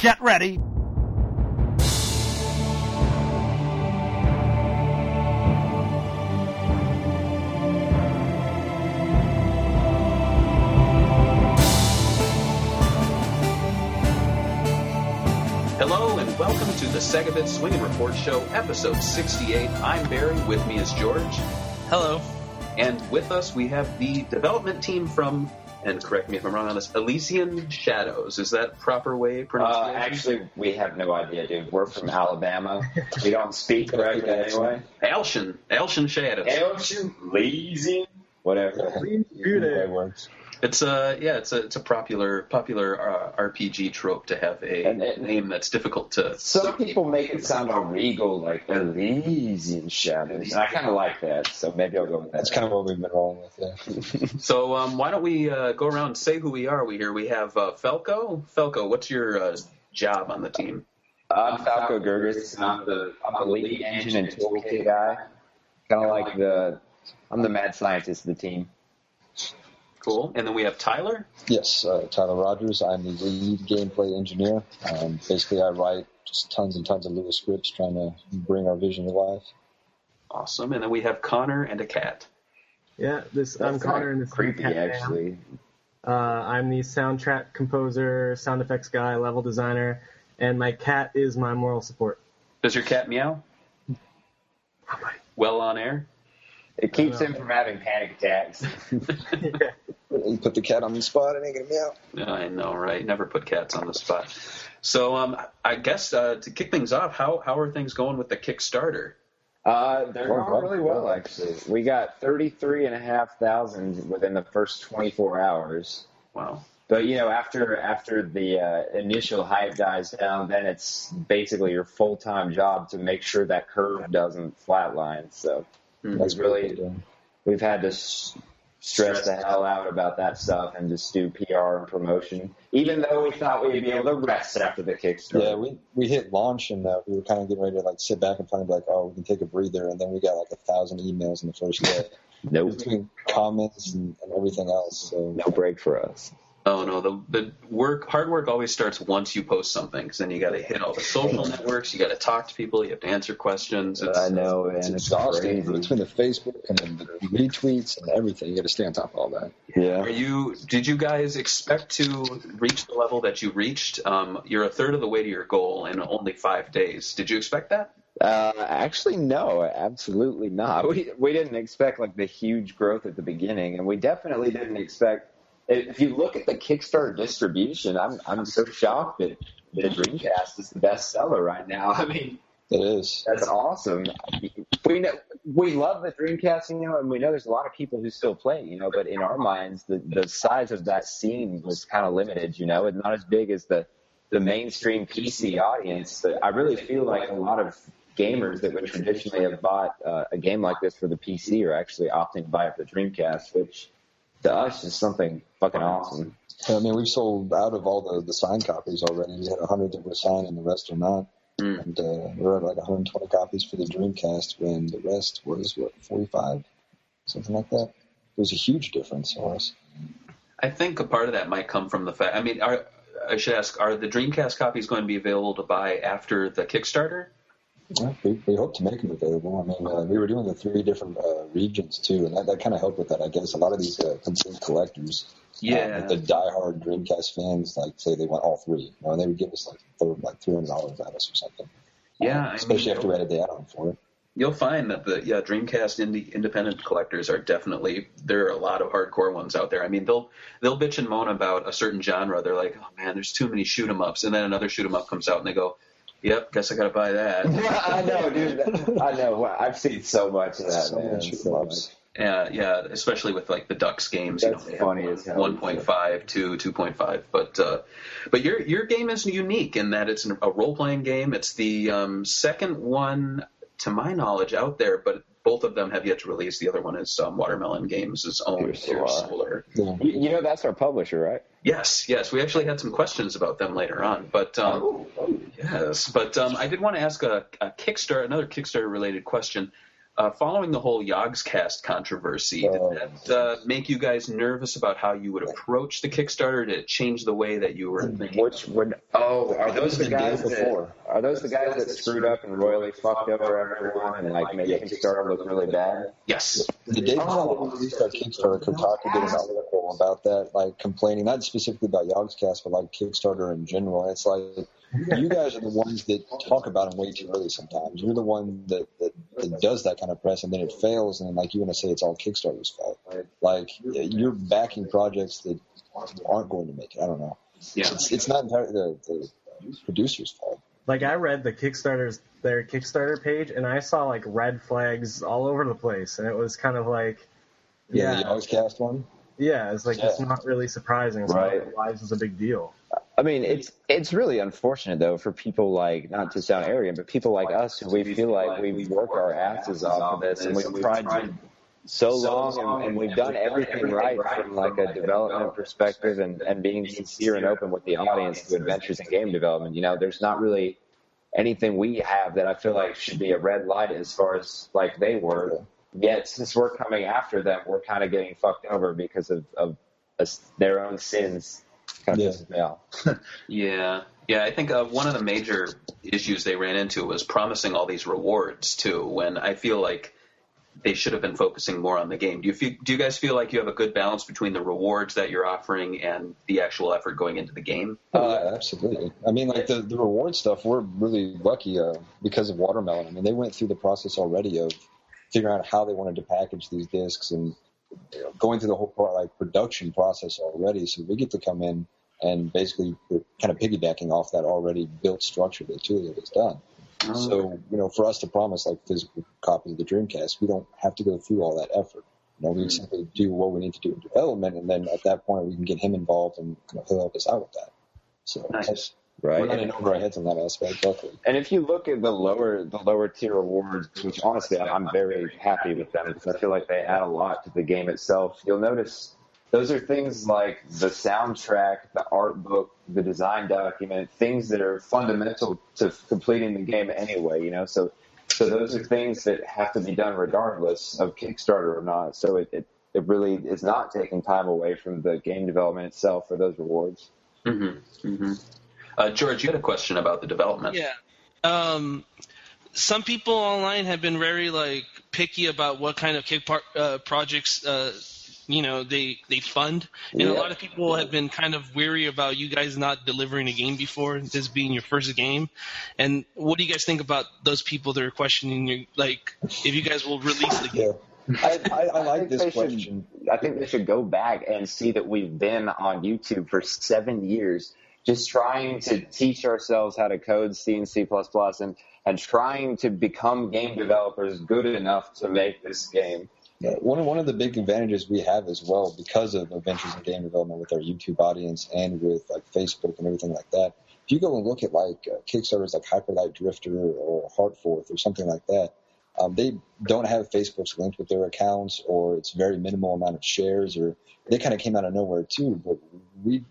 Get ready. Hello and welcome to the Segabit Swinging Report Show, episode 68. I'm Barry. With me is George. Hello. And with us we have the development team from, and correct me if I'm wrong on this, Elysian Shadows. Is that proper way Uh, pronunciation? actually, we have no idea, dude. We're from Alabama. We don't speak correctly anyway. Alshin. Alshin Shadows. Elton, lazy, whatever. That works. It's a yeah, it's a it's a popular popular uh, RPG trope to have a And it- name that's difficult to. Some people make it sound all regal, like Elysian Shadows. And I kind of like that, so maybe I'll go with that. That's kind of what we've been rolling with. Yeah. So um, why don't we uh, go around and say who we are? We here we have uh, Felco. Felco, what's your uh, job on the team? I'm Falco Girgis. and I'm the I'm the lead engine and toolkit guy. Kind of like the I'm the mad scientist of the team. Cool. And then we have Tyler. Yes, uh, Tyler Rogers. I'm the lead gameplay engineer. Um, basically, I write just tons and tons of Lua scripts trying to bring our vision to life. Awesome. And then we have Connor and a cat. Yeah, this I'm Connor, and kinda this creepy Cat actually. Uh, I'm the soundtrack composer, sound effects guy, level designer, and my cat is my moral support. Does your cat meow? Well on air. It keeps him from having panic attacks. You put the cat on the spot, it ain't gonna meow. Yeah, I know, right? Never put cats on the spot. So um, I guess uh, to kick things off, how how are things going with the Kickstarter? Uh, they're Well, going well, really well, well. actually. We got thirty-three and a half thousand within the first twenty-four hours. Wow. But you know, after after the uh, initial hype dies down, then it's basically your full-time job to make sure that curve doesn't flatline. So That's really- good, yeah. we've had to s- stress the hell out about that stuff and just do PR and promotion, even though we thought we'd be able to rest after the Kickstarter. Yeah, we we hit launch and uh, we were kind of getting ready to like sit back and finally be like, oh, we can take a breather, and then we got like a thousand emails in the first day nope, between comments and, and everything else. So no break for us. Oh no, the the work hard work always starts once you post something, because then you got to hit all the social networks, you got to talk to people, you have to answer questions. It's, I know, and it's it's exhausting crazy. between the Facebook and the retweets and everything. You got to stay on top of all that. Yeah. Are you? Did you guys expect to reach the level that you reached? Um, you're a third of the way to your goal in only five days. Did you expect that? Uh, actually, no, absolutely not. We we didn't expect like the huge growth at the beginning, and we definitely didn't expect. If you look at the Kickstarter distribution, I'm I'm so shocked that the Dreamcast is the best seller right now. I mean, It is. that's awesome. We know we love the Dreamcast, you know, and we know there's a lot of people who still play, you know. But in our minds, the the size of that scene was kind of limited, you know, and not as big as the the mainstream PC audience. But I really feel like a lot of gamers that would traditionally have bought uh, a game like this for the PC are actually opting to buy it for the Dreamcast, which to us is something fucking awesome. I mean, we've sold out of all the, the signed copies already. We had 100 that were signed and the rest are not. Mm. And uh, we're at like 120 copies for the Dreamcast when the rest was, what, 45? Something like that. It was a huge difference for us. I think a part of that might come from the fact. I mean, are, I should ask: Are the Dreamcast copies going to be available to buy after the Kickstarter? Yeah, we, we hope to make them available. I mean, uh, we were doing the three different uh, regions too, and that, that kind of helped with that. I guess a lot of these uh, collectors, Yeah. uh, the diehard Dreamcast fans, like say they want all three, you know, and they would give us like th- like three hundred dollars at us or something. Yeah, Uh, I especially mean, after we added the add-on for it. You'll find that the yeah Dreamcast indie, independent collectors are definitely there are a lot of hardcore ones out there. I mean they'll they'll bitch and moan about a certain genre. They're like, oh man, there's too many shoot 'em ups, and then another shoot 'em up comes out and they go, yep, guess I got to buy that. I know, dude. I know. I've seen so much of that, So man. many So much. shoot-em-ups. Yeah, yeah, especially with like the Ducks games, you know, they funny have as hell. 1.5 to 2.5. But uh, but your your game is unique in that it's a role playing game. It's the um, second one, to my knowledge, out there, but both of them have yet to release. The other one is um, Watermelon Games' own Pier Pier Solar. Solar. Yeah. You, you know that's our publisher, right? Yes, yes. We actually had some questions about them later on, but um, yes, but um, I did want to ask a, a Kickstarter, another Kickstarter related question. Uh, following the whole Yogscast controversy, did Oh. that uh, make you guys nervous about how you would approach the Kickstarter? Did it change the way that you were thinking? Which would oh, are those the guys done that, before. are those the guys that screwed up and royally fucked over everyone and like made Kickstarter look really bad? Yes. The day before we released our Kickstarter, Kotaku did an article about that, like complaining, not specifically about Yogscast, but like Kickstarter in general. It's like you guys are the ones that talk about them way too early sometimes. You're the one that, that, that does that kind of press and then it fails and then like you want to say it's all Kickstarter's fault. Like you're backing projects that aren't going to make it. I don't know. Yeah. It's, it's not entirely the, the producer's fault. Like I read the Kickstarter's their Kickstarter page and I saw like red flags all over the place and it was kind of like Yeah, the yeah, cast one. yeah, it's like it's not really surprising. It's Right. not why this is a big deal. I mean, it's it's really unfortunate though for people like not to sound arrogant, but people like us who we feel like we've worked our asses off of this and we've tried so long and, and we've done everything right from like a development perspective and, and being sincere and open with the audience to adventures in game development. You know, there's not really anything we have that I feel like should be a red light as far as like they were. Yet since we're coming after them, we're kind of getting fucked over because of, of their own sins. Kind of Yeah. pisses me off. Yeah, yeah. I think uh, one of the major issues they ran into was promising all these rewards too. When I feel like they should have been focusing more on the game. Do you feel, do you guys feel like you have a good balance between the rewards that you're offering and the actual effort going into the game? Oh, yeah, absolutely. I mean, like the, the reward stuff, we're really lucky uh, because of Watermelon. I mean, they went through the process already of figuring out how they wanted to package these discs and you know, going through the whole part, like production process already. So we get to come in and basically we're kind of piggybacking off that already built structure that Tulio has done. Oh, so, you know, for us to promise like physical copies of the Dreamcast, we don't have to go through all that effort. You know, we hmm. simply do what we need to do in development, and then at that point we can get him involved, and you know, he'll help us out with that. So Nice. we're Right. not in over our heads on that aspect, luckily. And if you look at the lower the lower tier rewards, which honestly I'm very happy with them because I feel like they add a lot to the game itself. You'll notice those are things like the soundtrack, the art book, the design document, things that are fundamental to completing the game anyway. You know, so so those are things that have to be done regardless of Kickstarter or not. So it it, it really is not taking time away from the game development itself for those rewards. Mm-hmm. Mm-hmm. Uh, George, you had a question about the development. Yeah. Um, some people online have been very like picky about what kind of kick par- uh, projects uh, you know they they fund, and a lot of people have been kind of weary about you guys not delivering a game before this being your first game. And what do you guys think about those people that are questioning you, like if you guys will release the game? I, I, I like think this they should- question. I think they should go back and see that we've been on YouTube for seven years, just trying to teach ourselves how to code C and C and and trying to become game developers good enough to make this game. Yeah, one one of the big advantages we have as well because of Adventures in Game Development with our YouTube audience and with like Facebook and everything like that. If you go and look at like uh, Kickstarters like Hyper Light Drifter or Heartforth or something like that, um, they don't have Facebook's linked with their accounts or it's very minimal amount of shares or they kind of came out of nowhere too. But we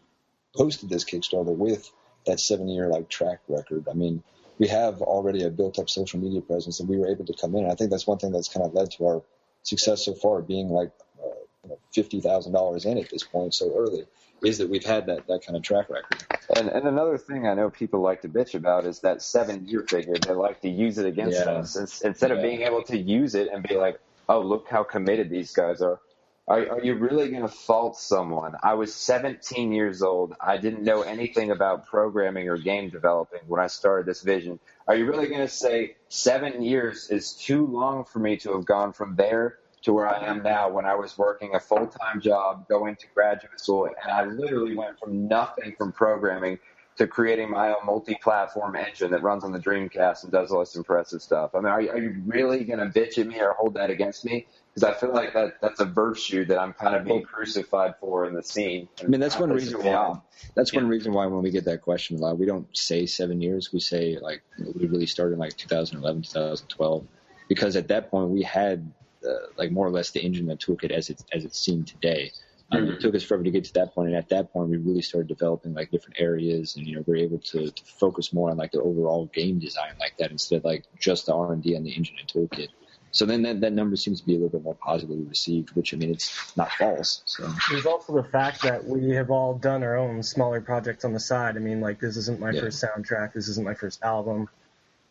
posted this Kickstarter with that seven year like track record. I mean, we have already a built up social media presence and we were able to come in. I think that's one thing that's kind of led to our success so far, being like uh, fifty thousand dollars in at this point so early, is that we've had that that kind of track record. And, and another thing I know people like to bitch about is that seven year figure. They like to use it against Yeah. us Ins- instead of being able to use it and be like, oh, look how committed these guys are. Are, are you really going to fault someone? I was 17 years old. I didn't know anything about programming or game developing when I started this vision. Are you really going to say seven years is too long for me to have gone from there to where I am now when I was working a full time job, going to graduate school, and I literally went from nothing from programming to creating my own multi-platform engine that runs on the Dreamcast and does all this impressive stuff. I mean, are you, are you really going to bitch at me or hold that against me? Because I feel like that that's a virtue that I'm kind of being crucified for in the scene. I mean, that's one reason why. That's one reason why when we get that question a lot, we don't say seven years. We say like we really started in like 2011, 2012, because at that point we had uh, like more or less the engine that took it as it as it's seen today. Um, It took us forever to get to that point, and at that point we really started developing like different areas, and you know we're able to, to focus more on like the overall game design like that instead of like just the R and D on the engine and toolkit. So then that, that number seems to be a little bit more positively received, which I mean it's not false. So There's also the fact that we have all done our own smaller projects on the side. I mean, like this isn't my Yeah. first soundtrack, this isn't my first album,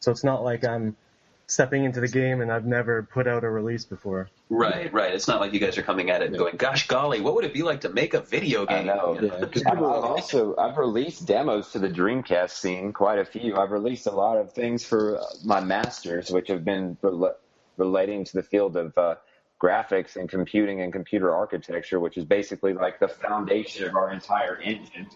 so it's not like I'm stepping into the game and I've never put out a release before. Right, right. It's not like you guys are coming at it and going, "Gosh, golly, what would it be like to make a video I game?" know. You yeah, I've also I've released demos to the Dreamcast scene, quite a few. I've released a lot of things for uh, my masters, which have been rela- relating to the field of uh, graphics and computing and computer architecture, which is basically like the foundation of our entire engine.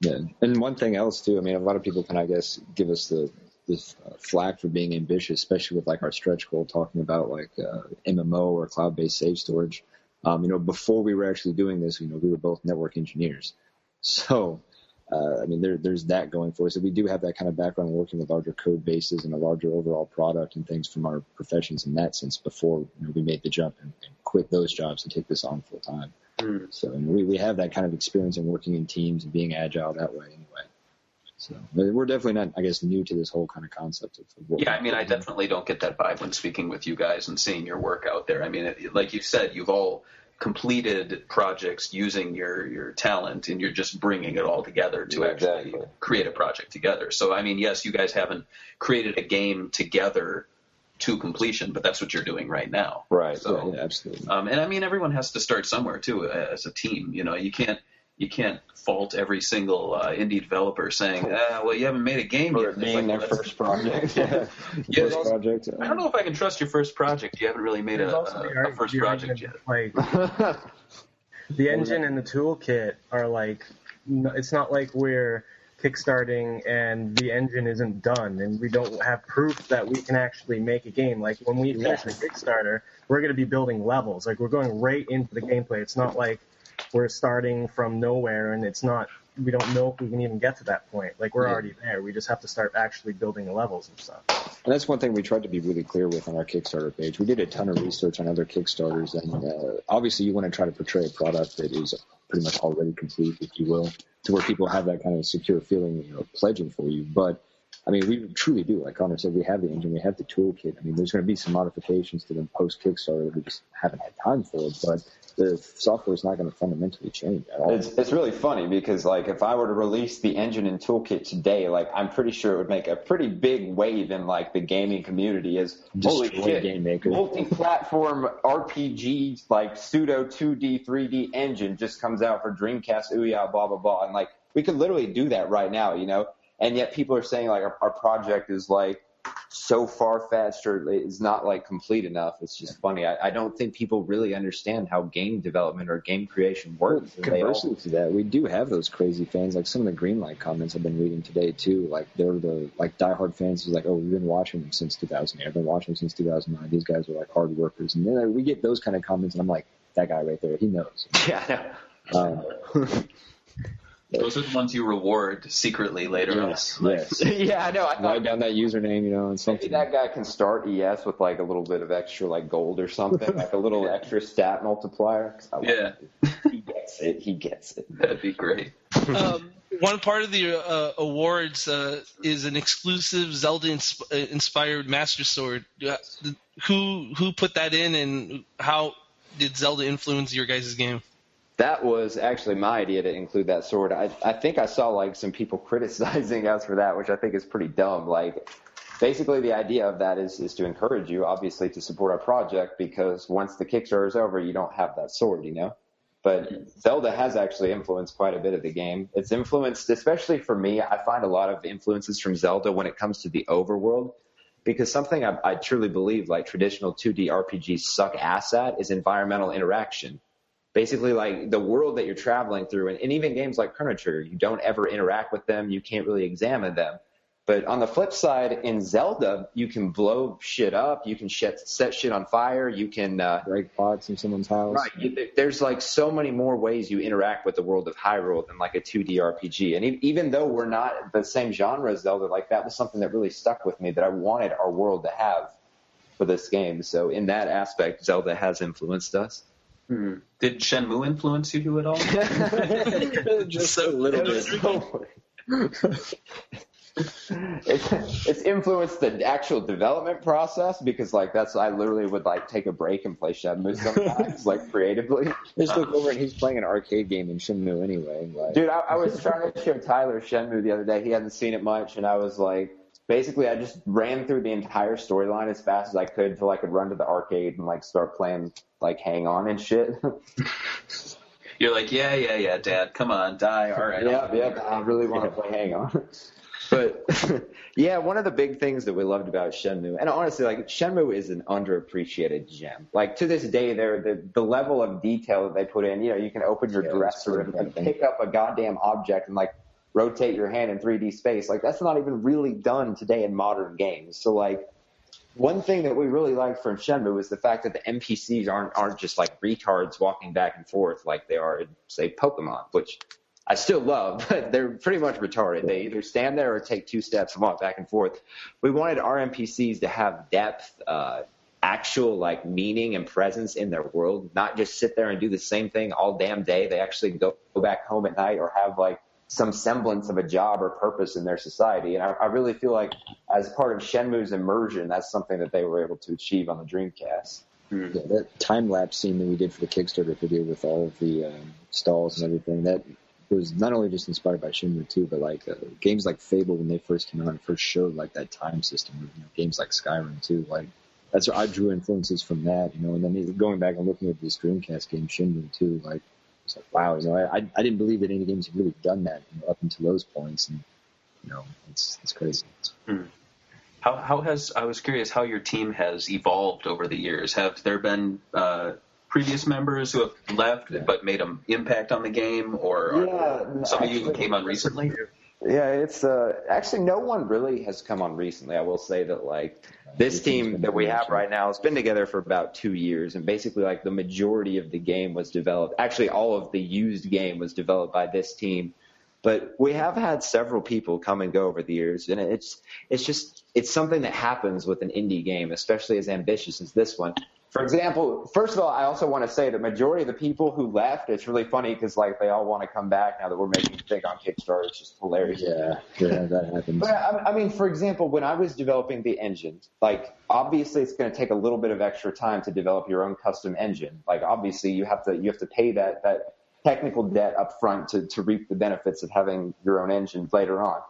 Yeah, and one thing else too. I mean, a lot of people can, I guess, give us the this uh, flack for being ambitious, especially with like our stretch goal, talking about like uh, MMO or cloud-based save storage. Um, you know, before we were actually doing this, you know, we were both network engineers, so. Uh, I mean, there, there's that going for us. So we do have that kind of background working with larger code bases and a larger overall product and things from our professions in that sense before you know, we made the jump and, and quit those jobs and take this on full time. Hmm. So and we, we have that kind of experience in working in teams and being agile that way anyway. So we're definitely not, I guess, new to this whole kind of concept of, of Yeah, I mean, I definitely don't get that vibe when speaking with you guys and seeing your work out there. I mean, it, like you said, you've all completed projects using your your talent, and you're just bringing it all together to Yeah, actually exactly. create a project together. So, I mean, yes, you guys haven't created a game together to completion, but that's what you're doing right now. Right. So, Yeah, yeah, absolutely. um, and I mean, everyone has to start somewhere too, uh, as a team. You know, you can't you can't fault every single uh, indie developer saying, ah, "Well, you haven't made a game For yet." it being like, their well, first project. Yeah, First those- project. I don't know if I can trust your first project. You haven't really made a, a, a first project yet. Like the engine and the toolkit are like, it's not like we're kickstarting and the engine isn't done and we don't have proof that we can actually make a game. Like when we finish the Kickstarter, we're going to be building levels. Like we're going right into the gameplay. It's not like we're starting from nowhere and it's not. We don't know if we can even get to that point. Like we're Yeah. already there. We just have to start actually building levels and stuff. And that's one thing we tried to be really clear with on our Kickstarter page. We did a ton of research on other Kickstarters, and uh, obviously, you want to try to portray a product that is pretty much already complete, if you will, to where people have that kind of secure feeling, you know, pledging for you. But I mean, we truly do. Like Connor said, we have the engine, we have the toolkit. I mean, there's going to be some modifications to them post Kickstarter that we just haven't had time for, but the software is not going to fundamentally change at all. It's, it's really funny because like if I were to release the engine and toolkit today, like I'm pretty sure it would make a pretty big wave in like the gaming community as holy shit, Game Maker. multi-platform RPG like pseudo 2D 3D engine just comes out for Dreamcast, Ouya, blah blah blah, and like we could literally do that right now, you know. And yet people are saying like our, our project is like so far fetched or is not like complete enough. It's just funny. I, I don't think people really understand how game development or game creation works. and they all- Conversely to that, we do have those crazy fans. Like some of the Greenlight comments I've been reading today too. Like they're the like diehard fans who's like, oh, we've been watching them since 2008. I've been watching them since 2009. These guys are like hard workers, and then like, we get those kind of comments, and I'm like, that guy right there, he knows. yeah, Um, Those are the ones you reward secretly later yes, on. Yes. yeah, I know. I Write thought down that username, you know, and maybe that guy can start ES with like a little bit of extra like gold or something, like a little extra stat multiplier. I Yeah. it. he gets it. He gets it. That'd be great. um, one part of the uh, awards uh, is an exclusive Zelda-inspired Master Sword. Uh, Who who put that in, and how did Zelda influence your guys' game? That was actually my idea to include that sword. I, I think I saw like some people criticizing us for that, which I think is pretty dumb. Like, basically the idea of that is, is to encourage you, obviously, to support our project because once the Kickstarter is over, you don't have that sword, you know? But Zelda has actually influenced quite a bit of the game. It's influenced, especially for me, I find a lot of influences from Zelda when it comes to the overworld. Because something I, I truly believe, like traditional 2D RPGs suck ass at, is environmental interaction basically like the world that you're traveling through and, and even games like Chrono Trigger, you don't ever interact with them, you can't really examine them. But on the flip side, in Zelda, you can blow shit up, you can shit, set shit on fire, you can uh, Break pots in someone's house. Right. You, there's like so many more ways you interact with the world of Hyrule than like a 2D RPG. And e- even though we're not the same genre as Zelda, like that was something that really stuck with me that I wanted our world to have for this game. So in that aspect, Zelda has influenced us. Hmm. Did Shenmue influence you at all? Just so little bit. it's it's influenced the actual development process because like that's I literally would like take a break and play Shenmue sometimes like creatively. Just look over and he's playing an arcade game in Shenmue anyway. Like, Dude, I, I was trying to show Tyler Shenmue the other day. He hadn't seen it much, and I was like, basically, I just ran through the entire storyline as fast as I could until I could run to the arcade and like start playing like Hang On and shit. You're like, yeah, yeah, yeah, Dad, come on, die. All right. yeah, yeah. I really want to play Hang On. But yeah, one of the big things that we loved about Shenmue, and honestly, like Shenmue is an underappreciated gem. Like to this day, there the the level of detail that they put in. You know, you can open your Yeah, dresser and, and pick up a goddamn object and like rotate your hand in 3D space. Like that's not even really done today in modern games. So like. One thing that we really liked from Shenmue is the fact that the NPCs aren't aren't just like retards walking back and forth like they are in say Pokemon, which I still love, but they're pretty much retarded. They either stand there or take two steps and walk back and forth. We wanted our NPCs to have depth, uh, actual like meaning and presence in their world, not just sit there and do the same thing all damn day. They actually go, go back home at night or have like some semblance of a job or purpose in their society. And I, I really feel like as part of Shenmue's immersion, that's something that they were able to achieve on the Dreamcast. yeah, that time lapse scene that we did for the Kickstarter video with all of the um, stalls and everything that was not only just inspired by Shenmue 2, but like uh, games like Fable when they first came out and first showed like that time system. You know, games like Skyrim too. Like that's where I drew influences from that. You know, and then going back and looking at this Dreamcast game Shenmue 2, like it's like wow. You know, I I didn't believe that any games had really done that you know, up until those points, and you know, it's it's crazy. How how has I was curious how your team has evolved over the years. Have there been uh, previous members who have left Yeah. but made an impact on the game, or are Yeah, some of you who came on recently? Yeah, it's uh actually no one really has come on recently. I will say that like this team that we have right now has been together for about two years, and basically like the majority of the game was developed. Actually, all of the used game was developed by this team. But we have had several people come and go over the years, and it's it's just it's something that happens with an indie game, especially as ambitious as this one. For example, first of all, I also want to say the majority of the people who left, it's really funny because like they all want to come back now that we're making big on Kickstarter. It's just hilarious. Yeah, yeah, that happens. But I, I mean, for example, when I was developing the engine, like obviously it's going to take a little bit of extra time to develop your own custom engine. Like obviously you have to you have to pay that that technical debt up front to to reap the benefits of having your own engine later on.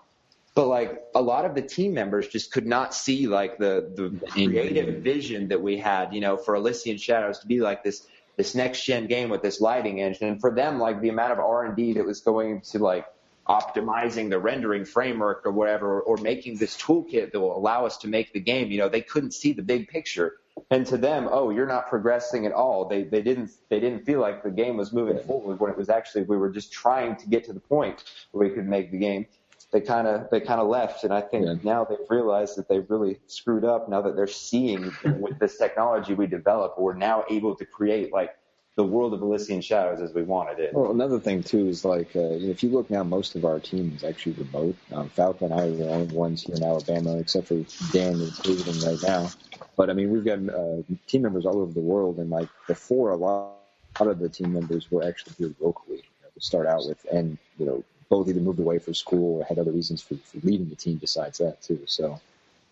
But like a lot of the team members just could not see like the the creative vision that we had, you know, for Elysian Shadows to be like this this next gen game with this lighting engine, and for them like the amount of R and D that was going to like optimizing the rendering framework or whatever, or making this toolkit that will allow us to make the game. You know, they couldn't see the big picture. And to them, oh, you're not progressing at all. They they didn't they didn't feel like the game was moving forward when it was actually we were just trying to get to the point where we could make the game. They kind of they kind of left, and I think Yeah. now they've realized that they've really screwed up. Now that they're seeing with this technology we develop, we're now able to create like the world of Elysian Shadows as we wanted it. Well, another thing too is like uh, if you look now, most of our team is actually remote. Um, Falco and I are the only ones here in Alabama, except for Dan and Cleveland right now. But I mean, we've got uh, team members all over the world, and like before, a lot, a lot of the team members were actually here locally you know, to start out with, and you know, both either moved away for school or had other reasons for, for leaving the team besides that too. So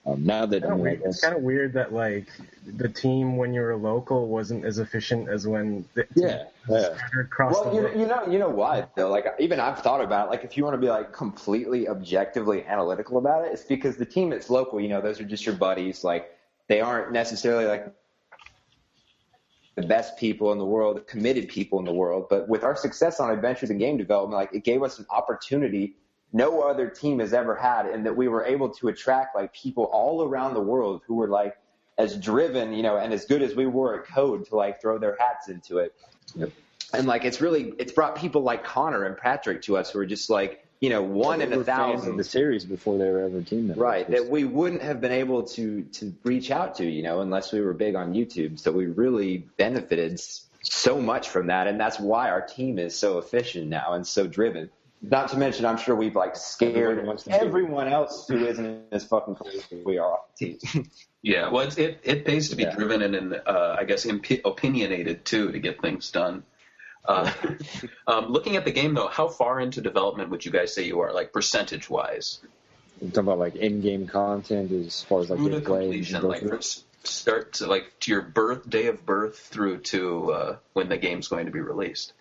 um, now that I Kind mean, I weird. It's kind of weird that like the team when you were local wasn't as efficient as when the yeah, yeah. across Well, the you, world. you know, you know why though. Like even I've thought about it. Like if you want to be like completely objectively analytical about it, it's because the team that's local. You know, those are just your buddies. Like they aren't necessarily like the best people in the world, committed people in the world. But with our success on adventures and game development, like it gave us an opportunity no other team has ever had, and that we were able to attract like people all around the world who were like as driven, you know, and as good as we were at code to like throw their hats into it. Yep. And like it's really it's brought people like Connor and Patrick to us who are just like you know one in a were fans of thousand the series before they were ever team members. right that we wouldn't have been able to to reach out to you know unless we were big on YouTube so we really benefited so much from that and that's why our team is so efficient now and so driven not to mention I'm sure we've like scared Everyone wants to do it. everyone else who isn't as fucking crazy as we are off the team Yeah, well, it's, it it pays to be Yeah. driven and, and uh, I guess impi- opinionated too to get things done. Uh, um, looking at the game though, how far into development would you guys say you are, like percentage wise? You're talking about like in-game content as far as like Through to completion, like through from start to like to your birth day of birth through to uh, when the game's going to be released.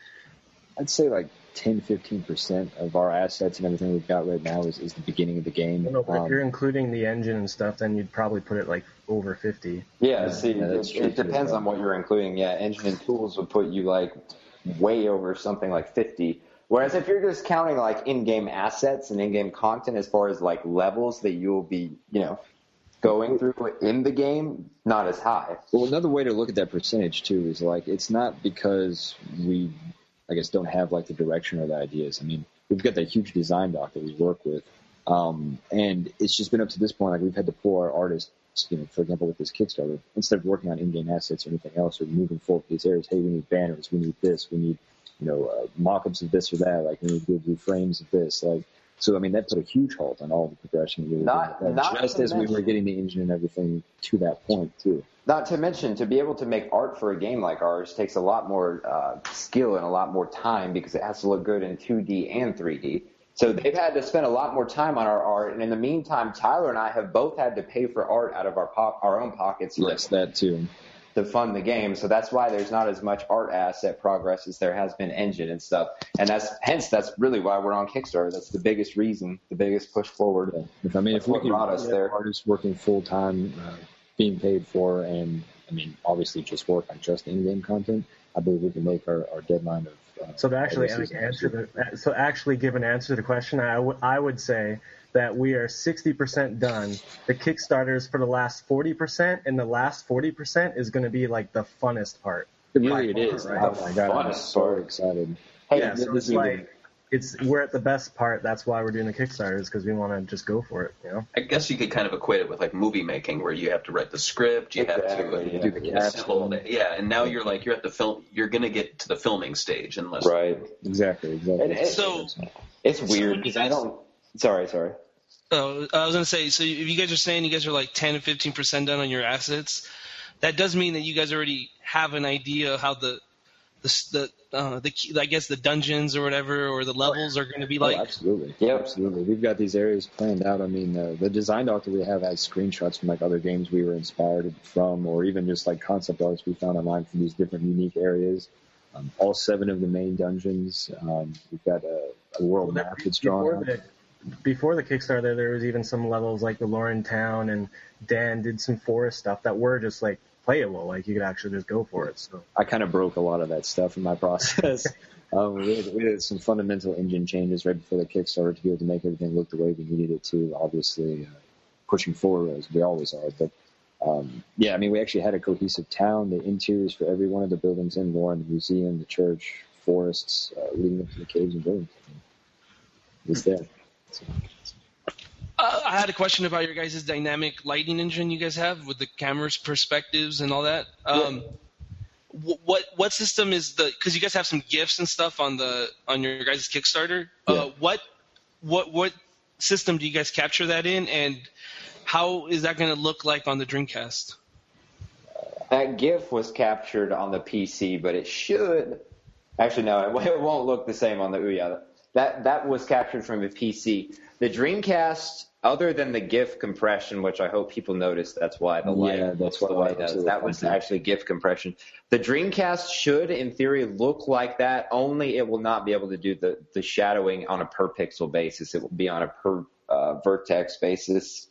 I'd say like 10, 15 percent of our assets and everything we've got right now is, is the beginning of the game. No, but Um, if you're including the engine and stuff, then you'd probably put it like over 50. Yeah, see, yeah, it, it depends on what you're including. Yeah, engine and tools would put you like way over something like 50. Whereas if you're just counting like in-game assets and in-game content as far as like levels that you will be, you know, going through in the game, not as high. Well, another way to look at that percentage too is like it's not because we, I guess, don't have like the direction or the ideas. I mean, we've got that huge design doc that we work with, um, and it's just been up to this point. Like we've had to pull our artists, you know, for example, with this Kickstarter, instead of working on in-game assets or anything else, or moving forward with these areas. Hey, we need banners, we need this, we need, you know, uh, mock-ups of this or that. Like we need good frames of this, like. So I mean that put a huge halt on all the progression we were Not- doing. not just to as we were getting the engine and everything to that point too. Not to mention, to be able to make art for a game like ours takes a lot more uh, skill and a lot more time because it has to look good in 2D and 3D. So they've had to spend a lot more time on our art, and in the meantime, Tyler and I have both had to pay for art out of our po- our own pockets Yes, that too. to fund the game. So that's why there's not as much art asset progress as there has been engine and stuff. And that's hence that's really why we're on Kickstarter. That's the biggest reason, the biggest push forward. If I mean, if we could brought us there. artists working full time, uh, being paid for, and I mean, obviously just work on just in-game content, I believe we can make our, our deadline of. So to actually August like, answer the, so actually give an answer to the question, I would I would say that we are 60% done. The Kickstarters for the last 40%, and the last 40% is going to be like the funnest part. It really it is. Right. Oh my god, I'm so excited. Hey, yeah, so this it's is like it's we're at the best part. That's why we're doing the Kickstarters because we want to just go for it. You know. I guess you could kind of equate it with like movie making, where you have to write the script, you Exactly, have to yeah. Do the assemble casting. Yeah, and now you're like you're at the film. You're gonna get to the filming stage unless right. Exactly, exactly. And it- So- It's weird when you because I don't. Sorry, sorry. Oh, I was gonna say. So if you guys are saying you guys are like 10 to 15 percent done on your assets, that does mean that you guys already have an idea how the the the, uh, the key- I guess the dungeons or whatever or the levels are going to be Oh, like. absolutely. Yep. Absolutely. We've got these areas planned out. I mean, uh, the design doc that we have has screenshots from like other games we were inspired from, or even just like concept arts we found online for these different unique areas. Um, all seven of the main dungeons. Um, we've got a, a world map that's drawn before out. the before the Kickstarter, there was even some levels like the Lauren Town, and Dan did some forest stuff that were just like playable. Like you could actually just go for it. So I kind of broke a lot of that stuff in my process. um, we, had, we did some fundamental engine changes right before the Kickstarter to be able to make everything look the way we needed it to. Obviously, uh, pushing forward as we always are. But um, yeah, I mean, we actually had a cohesive town. The interiors for every one of the buildings in Lauren, the museum, the church, forests, uh, leading up to the caves and buildings. It was there. So, Uh, I had a question about your guys' dynamic lighting engine you guys have with the cameras, perspectives, and all that. Um, wh- What what system is the? Because you guys have some gifts and stuff on the on your guys' Kickstarter. Yeah. Uh, what what what system do you guys capture that in, and how is that going to look like on the Dreamcast? That GIF was captured on the PC, but it should. Actually, no, it, it won't look the same on the Ouya. That that was captured from a PC. The Dreamcast, other than the GIF compression, which I hope people notice, that's why the light Yeah, that's looks why the the light does. That was actually GIF compression. The Dreamcast should, in theory, look like that. Only it will not be able to do the the shadowing on a per pixel basis. It will be on a per uh, vertex basis.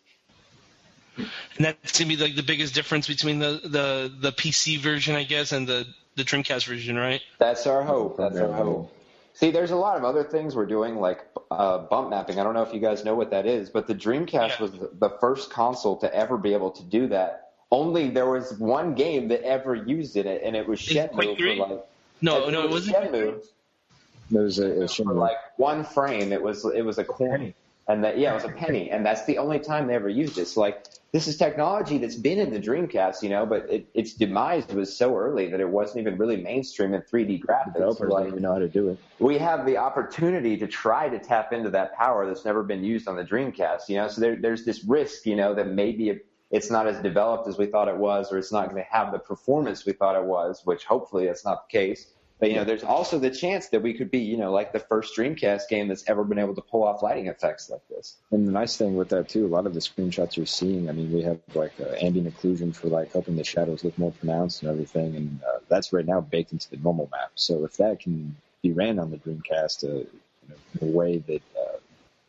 And that's going to be like the biggest difference between the, the, the PC version, I guess, and the, the Dreamcast version, right? That's our hope. That's our hope. See, there's a lot of other things we're doing, like uh, bump mapping. I don't know if you guys know what that is, but the Dreamcast Yeah. was the- the first console to ever be able to do that. Only there was one game that ever used it, and it was Is it Quake Shenmue for like No, no, it wasn't. Shenmue there was a, a for like one frame. It was it was a coin, penny. And that yeah, it was a penny, and that's the only time they ever used it. So like this is technology that's been in the Dreamcast, you know, but it, its demise was so early that it wasn't even really mainstream in 3D graphics. Developers Like, don't even know how to do it. we have the opportunity to try to tap into that power that's never been used on the Dreamcast. You know, so there, there's this risk, you know, that maybe it's not as developed as we thought it was, or it's not going to have the performance we thought it was. Which hopefully that's not the case. But you know, there's also the chance that we could be, you know, like the first Dreamcast game that's ever been able to pull off lighting effects like this. And the nice thing with that too, a lot of the screenshots you're seeing, I mean, we have like uh, ambient occlusion for like helping the shadows look more pronounced and everything, and uh, that's right now baked into the normal map. So if that can be ran on the Dreamcast uh, you know, in a way that uh,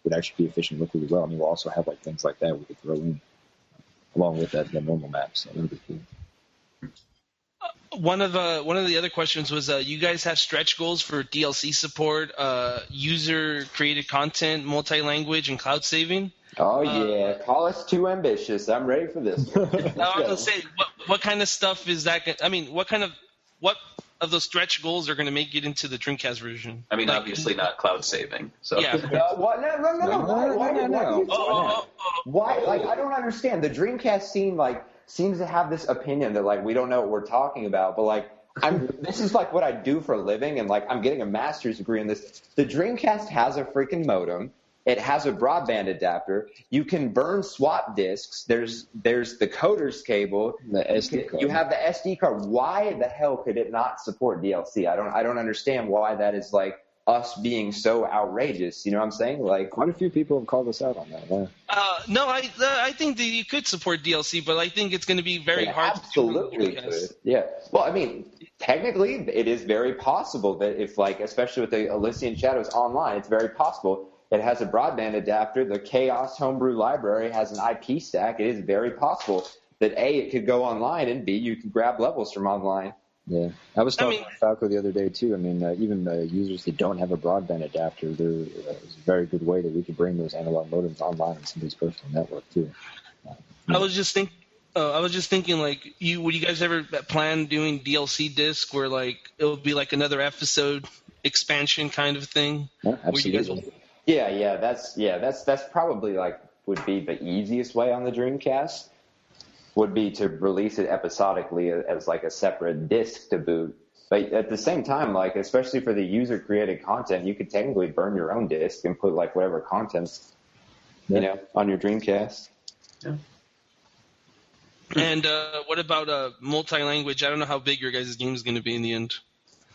would actually be efficient, and look really well. I mean, we'll also have like things like that we could throw in along with that the normal map. So that'd be cool. One of uh, one of the other questions was, uh, you guys have stretch goals for DLC support, uh, user created content, multi language, and cloud saving. Oh yeah, call us too ambitious. I'm ready for this. I was gonna say, what, what kind of stuff is that? Gonna, I mean, what kind of what of those stretch goals are going to make it into the Dreamcast version? I mean, Like- obviously not cloud saving. So Yeah. Uh, what? No, no, no, no. Why, why, no, why, no, why are you no. Oh, oh, oh, oh. Why? Like, I don't understand. The Dreamcast scene, like, seems to have this opinion that, like, we don't know what we're talking about, but, like, I'm, this is like what I do for a living, and like I'm getting a master's degree in this. The Dreamcast has a freaking modem. It has a broadband adapter. You can burn swap disks. There's there's the coder's cable. The SD card. You have the SD card. Why the hell could it not support DLC? I don't I don't understand why that is like us being so outrageous. You know what I'm saying? Like Quite a few people have called us out on that. Yeah. Uh, no, I uh, I think that you could support DLC, but I think it's going to be very It hard. to do absolutely Dreamcast. Yeah. Well, I mean, technically, it is very possible that if, like, especially with the Elysian Shadows online, it's very possible. It has a broadband adapter. The Chaos Homebrew Library has an IP stack. It is very possible that A, it could go online, and B, you could grab levels from online. Yeah, I was I talking mean- to Falco the other day too. I mean, uh, even uh, users that don't have a broadband adapter, there uh, is a very good way that we could bring those analog modems online on somebody's personal network too. I was just think. Uh, I was just thinking, like, you would you guys ever plan doing DLC disc where like it would be like another episode expansion kind of thing? Yeah, Where you absolutely. Yeah, yeah, that's yeah, that's that's probably like would be the easiest way on the Dreamcast would be to release it episodically as like a separate disc to boot. But at the same time, like especially for the user created content, you could technically burn your own disc and put like whatever contents you Yeah. know on your Dreamcast. Yeah. And uh, what about uh, multi-language? I don't know how big your guys' game is going to be in the end.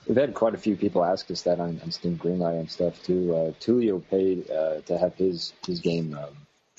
We've had quite a few people ask us that on, on Steam Greenlight and stuff too. Uh, Tulio paid uh, to have his his game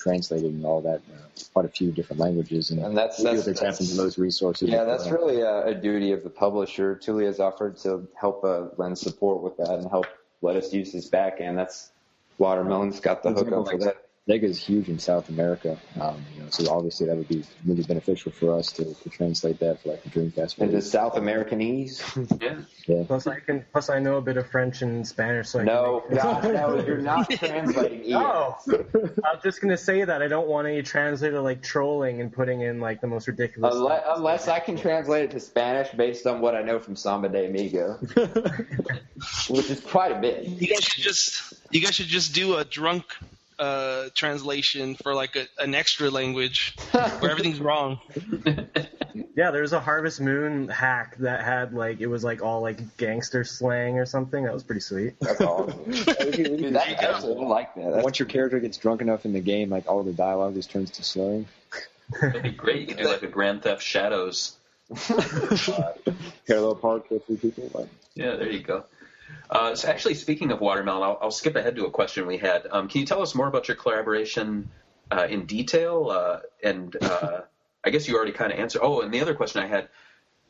translated and all that, uh, quite a few different languages, and, And that's- that's- either tap into those resources. Yeah, that's really a, a duty of the publisher. Tulio's offered to help uh, lend support with that and help let us use his back end. That's Watermelon's got the hook up for that. Sega is huge in South America, um, you know, so obviously that would be really beneficial for us to, to translate that for like the Dreamcast. Into release. South Americanese. yeah. Yeah. Plus, I can. Plus, I know a bit of French and Spanish, so I No, can make God, no, you're not translating either. No, I'm just gonna say that I don't want any translator like trolling and putting in like the most ridiculous. Unless, stuff. unless I can translate it to Spanish based on what I know from Samba de Amigo, which is quite a bit. You guys should just you guys should just do a drunk uh, translation for like a, an extra language where everything's wrong. Yeah, there was a Harvest Moon hack that had like it was like all like gangster slang or something. That was pretty sweet. That's awesome. Dude, that, I like that. That's Once your character gets drunk enough in the game, like all the dialogue just turns to slang. That'd be great. You could do like a Grand Theft Shadows. Parallel park with three people. Like, Yeah, there you go. Uh, so actually, speaking of watermelon, I'll, I'll skip ahead to a question we had. Um, can you tell us more about your collaboration uh, in detail? Uh, and uh, I guess you already kind of answered. Oh, and the other question I had,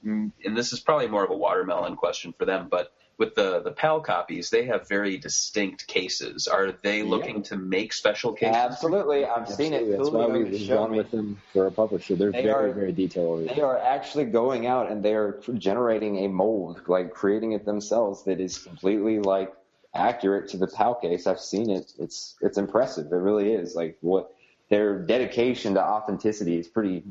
mm, and this is probably more of a watermelon question for them, but with the the PAL copies, they have very distinct cases. Are they looking to make special cases? Absolutely, I've seen it. absolutely, That's why we've gone me. with them for a publisher. They're They very, are- very detail oriented. They are actually going out and they are generating a mold, like creating it themselves that is completely like accurate to the PAL case. I've seen it. It's it's impressive. It really is. Like what their dedication to authenticity is pretty.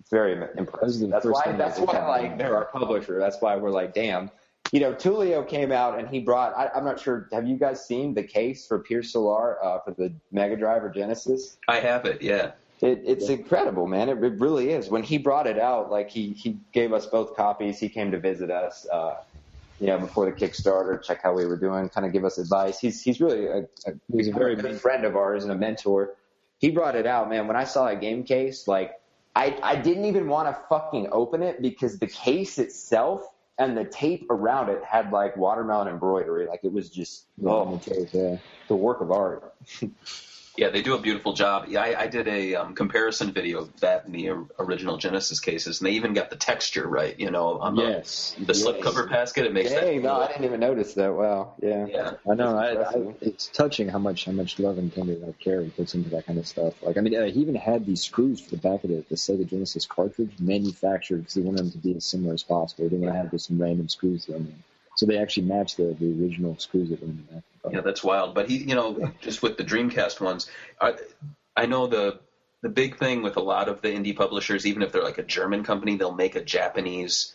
It's very impressive. That's why. That's why like they're our publisher. That's why we're like, damn. You know, Tulio came out and he brought. I, I'm not sure. Have you guys seen the case for Pier Solar uh, for the Mega Drive or Genesis? I have it. Yeah. It, it's incredible, man. It, it really is. When he brought it out, like he he gave us both copies. He came to visit us, uh, you know, before the Kickstarter, check how we were doing, kind of give us advice. He's he's really a, a, He's a very good friend of ours and a mentor. He brought it out, man. When I saw a game case, like I I didn't even want to fucking open it because the case itself and the tape around it had like watermelon embroidery. Like it was just oh, the work of art. Yeah, they do a beautiful job. Yeah, I, I did a um, comparison video of that and the original Genesis cases, and they even got the texture right. You know, on the, Yes. the slipcover basket, it makes Dang, that. no, I didn't even notice that. Wow, yeah. Yeah, I know. I, I, it's touching how much how much love and tender that Carey puts into that kind of stuff. Like, I mean, uh, he even had these screws for the back of the, the Sega Genesis cartridge manufactured because he wanted them to be as similar as possible. He didn't want to have just some random screws thrown in. So they actually matched the, the original screws that were in the back. Yeah, that's wild. But he, you know, just with the Dreamcast ones, I, I know the the big thing with a lot of the indie publishers, even if they're like a German company, they'll make a Japanese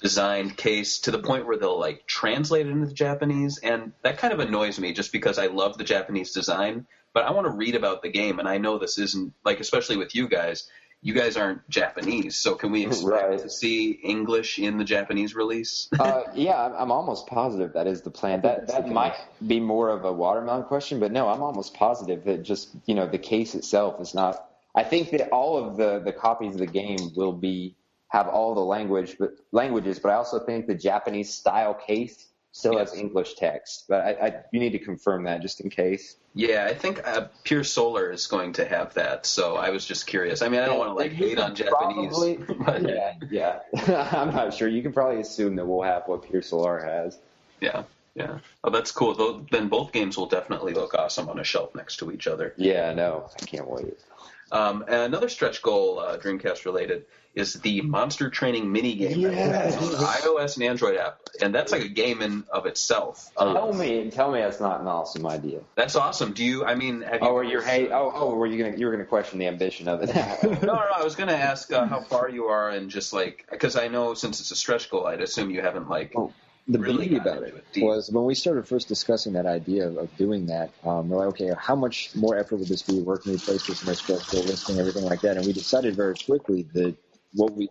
designed case to the point where they'll like translate it into Japanese, and that kind of annoys me just because I love the Japanese design, but I want to read about the game, and I know this isn't like, especially with you guys. You guys aren't Japanese, so can we expect Right. to see English in the Japanese release? uh, yeah, I'm, I'm almost positive that is the plan. That that might be more of a WaterMelon question, but no, I'm almost positive that just you know the case itself is not. I think that all of the the copies of the game will be have all the language, but languages. But I also think the Japanese style case still has English text. But I, I you need to confirm that just in case. Yeah, I think uh, Pier Solar is going to have that. So I was just curious. I mean, I don't want to like hate on Japanese. Probably, but yeah, yeah. I'm not sure. You can probably assume that we'll have what Pier Solar has. yeah, yeah. Oh, that's cool. Though, then both games will definitely look awesome on a shelf next to each other. Yeah, no, I can't wait. Um, and another stretch goal, uh, Dreamcast related, is the Monster Training mini game Yes. on the iOS and Android app, and that's like a game in of itself. Um, Tell me, tell me that's not an awesome idea. That's awesome. Do you? I mean, have you? Oh, or you're hey, oh, oh, were you gonna you were gonna question the ambition of it? no, no, no. I was going to ask uh, how far you are, and just like because I know since it's a stretch goal, I'd assume you haven't like Oh, the really beauty about it was when we started first discussing that idea of, of doing that, um, we're like, okay, how much more effort would this be? Where can we place this in our listing, everything like that? And we decided very quickly that what we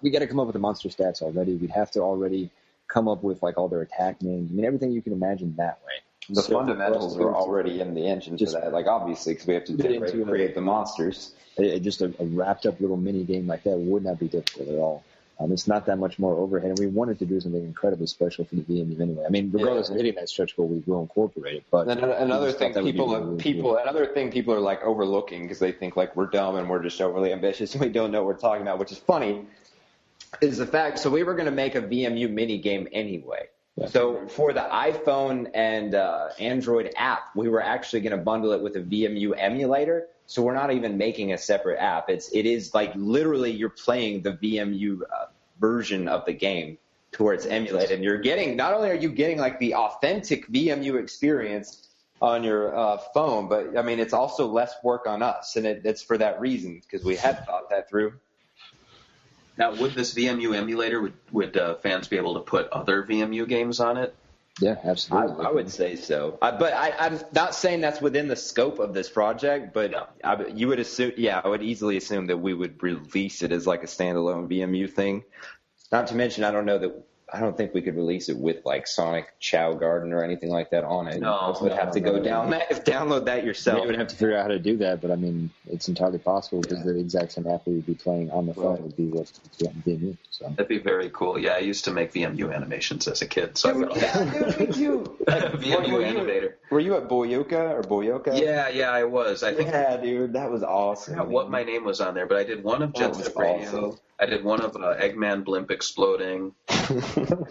we got to come up with the monster stats already. We'd have to already come up with like all their attack names. I mean, everything you can imagine that way. the So fundamentals for are already in the engine for Just- that. Like obviously, because we have to generate, create the monsters. a, a- just a, a wrapped up little mini game like that would not be difficult at all. Um, it's not that much more overhead, and we wanted to do something incredibly special for the VMU anyway. I mean, regardless Yeah. of hitting that stretch goal, we will incorporate it. But And another, thing thought that would be people really people another thing people are like overlooking because they think like we're dumb and we're just overly ambitious and we don't know what we're talking about, which is funny. Is the fact so we were going to make a VMU mini game anyway. Yeah. So for the iPhone and uh, Android app, we were actually going to bundle it with a VMU emulator. So we're not even making a separate app. It's it is like literally you're playing the VMU uh, version of the game to where it's emulated. And you're getting not only are you getting like the authentic VMU experience on your uh, phone, but I mean it's also less work on us, and it, it's for that reason because we had thought that through. Now, would this VMU emulator would would uh, fans be able to put other VMU games on it? Yeah, I, absolutely. I would say so, I, but I, I'm not saying that's within the scope of this project. But I, you would assume, yeah, I would easily assume that we would release it as like a standalone VMU thing. Not to mention, I don't know that I don't think we could release it with like Sonic Chao Garden or anything like that on it. No, you would have to go no, down that, download that yourself. You would have to figure out how to do that, but I mean, it's entirely possible because the exact same app we would be playing on the phone Right. would be what's being used. So. That'd be very cool. Yeah, I used to make VMU animations as a kid, so Dude, I yeah, dude, me too. VMU were, you, animator. were you at Booyaka or Booyaka? Yeah, yeah, I was. I think yeah, dude, that was awesome. I what my name was on there, but I did one of Jet That Set Radio. awesome. I did one of uh, Eggman Blimp exploding.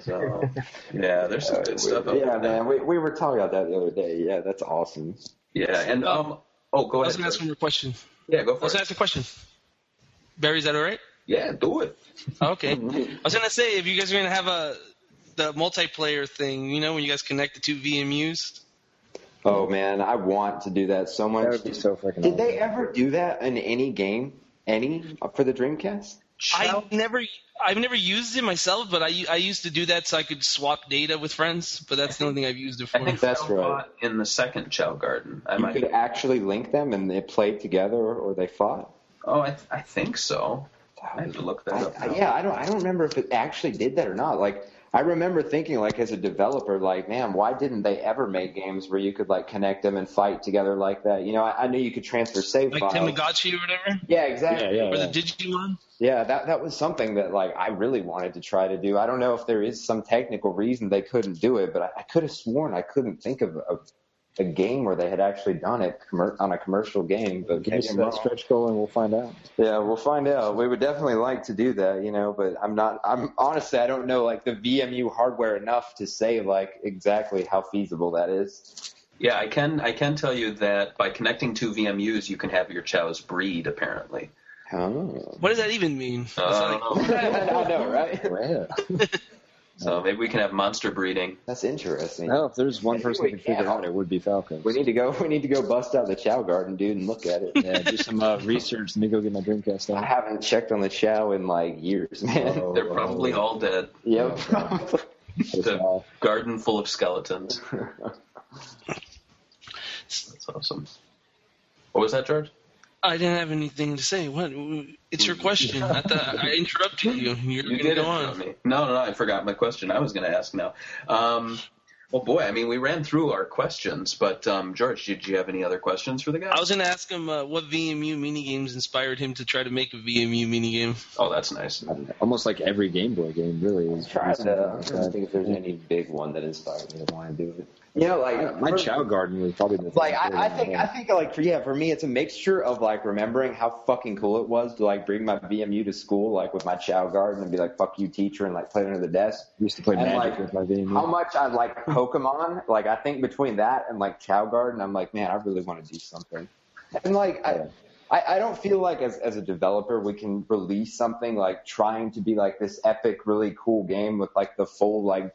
So yeah, there's some good stuff. Up there. yeah, there. man, we we were talking about that the other day. Yeah, that's awesome. Yeah, and um, oh, go I was ahead. gonna ask one more question. Yeah, go I for was it. gonna ask a question. Barry, is that all right? Yeah, do it. Okay. I was gonna say if you guys are gonna have a the multiplayer thing, you know, when you guys connect the two VMUs. Oh man, I want to do that so much. That much. would be so freaking Did they ever do that in any game? Any for the Dreamcast? I never, I've never used it myself, but I, I used to do that so I could swap data with friends. But that's the only thing I've used it for. I think That's Chow right. in the second Chao Garden. I You might. could actually link them and they played together or they fought. Oh, I, I think so. I have to look that I, up. I, now. yeah, I don't. I don't remember if it actually did that or not. Like, I remember thinking like as a developer, like, man, why didn't they ever make games where you could like connect them and fight together like that? You know, I, I knew you could transfer save Like files. Tamagotchi or whatever, Yeah, exactly. Yeah, yeah. or the Digimon. Yeah, that that was something that like I really wanted to try to do. I don't know if there is some technical reason they couldn't do it, but I, I could have sworn I couldn't think of a, a game where they had actually done it commer- on a commercial game. But Give us that wrong. stretch goal and we'll find out. Yeah, we'll find out. We would definitely like to do that, you know, but I'm not. I'm honestly, I don't know like the VMU hardware enough to say like exactly how feasible that is. Yeah, I can I can tell you that by connecting two VMUs, you can have your chows breed. Apparently, Oh. What does that even mean? uh, I don't know. I know, right? Yeah. So maybe we can have monster breeding. That's interesting. Well, if there's one Maybe person we who can figure can. it out, it would be Falcons. We need to go. We need to go bust out the Chao Garden, dude, and look at it. yeah, do some uh, research. Let me go get my Dreamcast I on. haven't checked on the Chao in like years, man. Oh. They're probably all dead. yep. The garden full of skeletons. That's awesome. What was that, George? I didn't have anything to say. What? It's your question. I thought I interrupted you. You're You gonna did go interrupt on. me. No, no, no. I forgot my question. I was going to ask now. Um, well, boy, I mean, we ran through our questions, but um, George, did you have any other questions for the guy? I was gonna ask him uh, what VMU minigames inspired him to try to make a VMU minigame. Oh, that's nice. Almost like every Game Boy game, really. Is trying to, I'm like trying to think if there's any big one that inspired me to want to do it. You know, like My for- Chao Garden was probably the like I, I think I think like for yeah for me it's a mixture of like remembering how fucking cool it was to like bring my VMU to school like with my Chao Garden and be like fuck you teacher and like play under the desk. used to play and, Magic like, with my VMU. How much I like Pokemon, like I think between that and like Chao Garden, I'm like man I really want to do something. And like I. I, I don't feel like as, as a developer we can release something like trying to be like this epic, really cool game with like the full like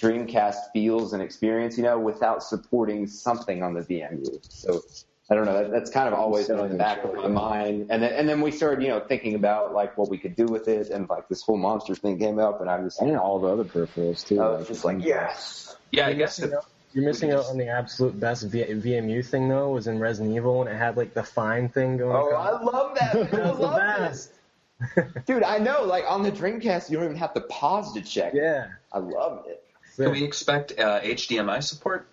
Dreamcast feels and experience, you know, without supporting something on the VMU. So I don't know. That, that's kind of always been in the back of my mind. And then and then we started, you know, thinking about like what we could do with it, and like this whole monster thing came up, and I was and all the other peripherals too. I was just like yes. Yeah, I You're guess. missing out- You're missing out on the absolute best v- VMU thing though. Was in Resident Evil and it had like the fine thing going. Oh, on. Oh, I love that. I That was the love best. Dude, I know. Like on the Dreamcast, you don't even have to pause to check. Yeah. I love it. Can we expect uh, HDMI support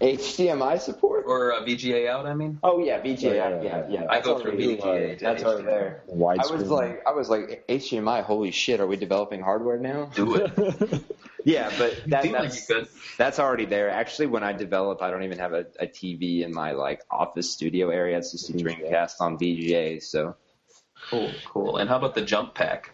HDMI support? or uh, VGA out? I mean, Oh yeah, VGA. Yeah, Yeah, yeah, yeah. yeah. I go through already- VGA. to That's already HDMI. there. I Widescreen. was like, I was like, HDMI. Holy shit! Are we developing hardware now? Do it. Yeah, but that, Seemed like that's that's already there. Actually, when I develop, I don't even have a, a TV in my like office studio area. It's just a Dreamcast on VGA. So, Cool, cool. And how about the jump pack?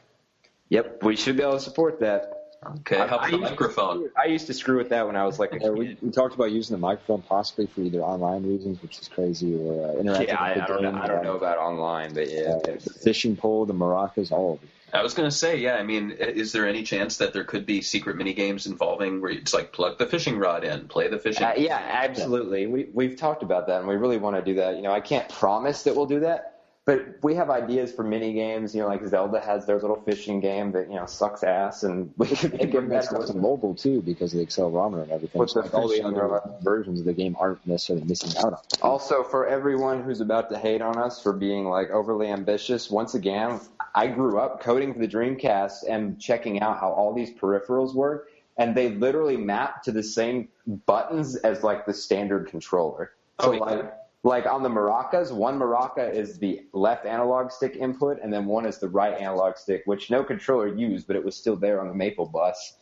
yep, we should be able to support that. Okay, how about I the used to microphone? screw- I used to screw with that when I was like a Yeah, we, we talked about using the microphone possibly for either online reasons, which is crazy, or uh, interactive. Yeah, I, with I the don't know. I don't know about online, but yeah. uh, the fishing pole, the maracas, all of it. I was going to say, yeah. I mean, is there any chance that there could be secret mini games involving where it's like plug the fishing rod in, play the fishing? Uh, yeah, absolutely. We we've talked about that, and we really want to do that. You know, I can't promise that we'll do that, but we have ideas for mini games. You know, like Zelda has their little fishing game that you know sucks ass, and we could They make it bring that better. stuff to mobile too because of the accelerometer and everything. With So, the like, all the other versions of the game aren't necessarily missing out on. Also, for everyone who's about to hate on us for being like overly ambitious, once again, I grew up coding for the Dreamcast and checking out how all these peripherals work, and they literally map to the same buttons as like the standard controller. So Oh, yeah. like like on the maracas, one maraca is the left analog stick input, and then one is the right analog stick, which no controller used, but it was still there on the Maple bus.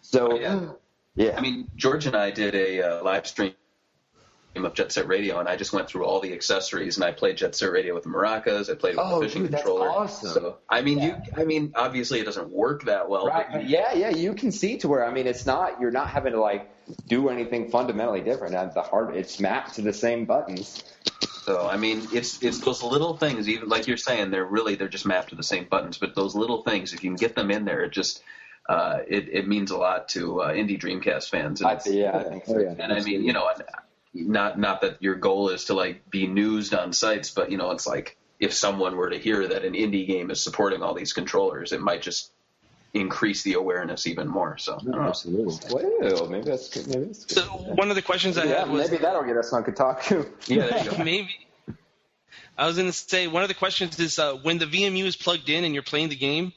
So Oh, yeah. yeah. I mean, George and I did a uh, live stream of Jet Set Radio, and I just went through all the accessories, and I played Jet Set Radio with the maracas. I played with Oh, the fishing dude, that's controller. awesome. So, I mean, you. I mean, obviously, it doesn't work that well. Right. But Yeah, yeah, you can see to where I mean, it's not you're not having to like do anything fundamentally different. At the heart, it's mapped to the same buttons. So I mean, it's it's those little things. Even like you're saying, they're really they're just mapped to the same buttons. But those little things, if you can get them in there, it just uh, it it means a lot to uh, indie Dreamcast fans. And, I, yeah, I think so. Oh, yeah. and I mean, you know, not not that your goal is to like be newsed on sites, but you know, it's like if someone were to hear that an indie game is supporting all these controllers, it might just increase the awareness even more. So I. Absolutely. Well, maybe that's good. Maybe that's good. So one of the questions I Yeah, had was maybe that'll get us on Kotaku. Yeah, there you go. maybe. I was going to say one of the questions is uh, when the VMU is plugged in and you're playing the game,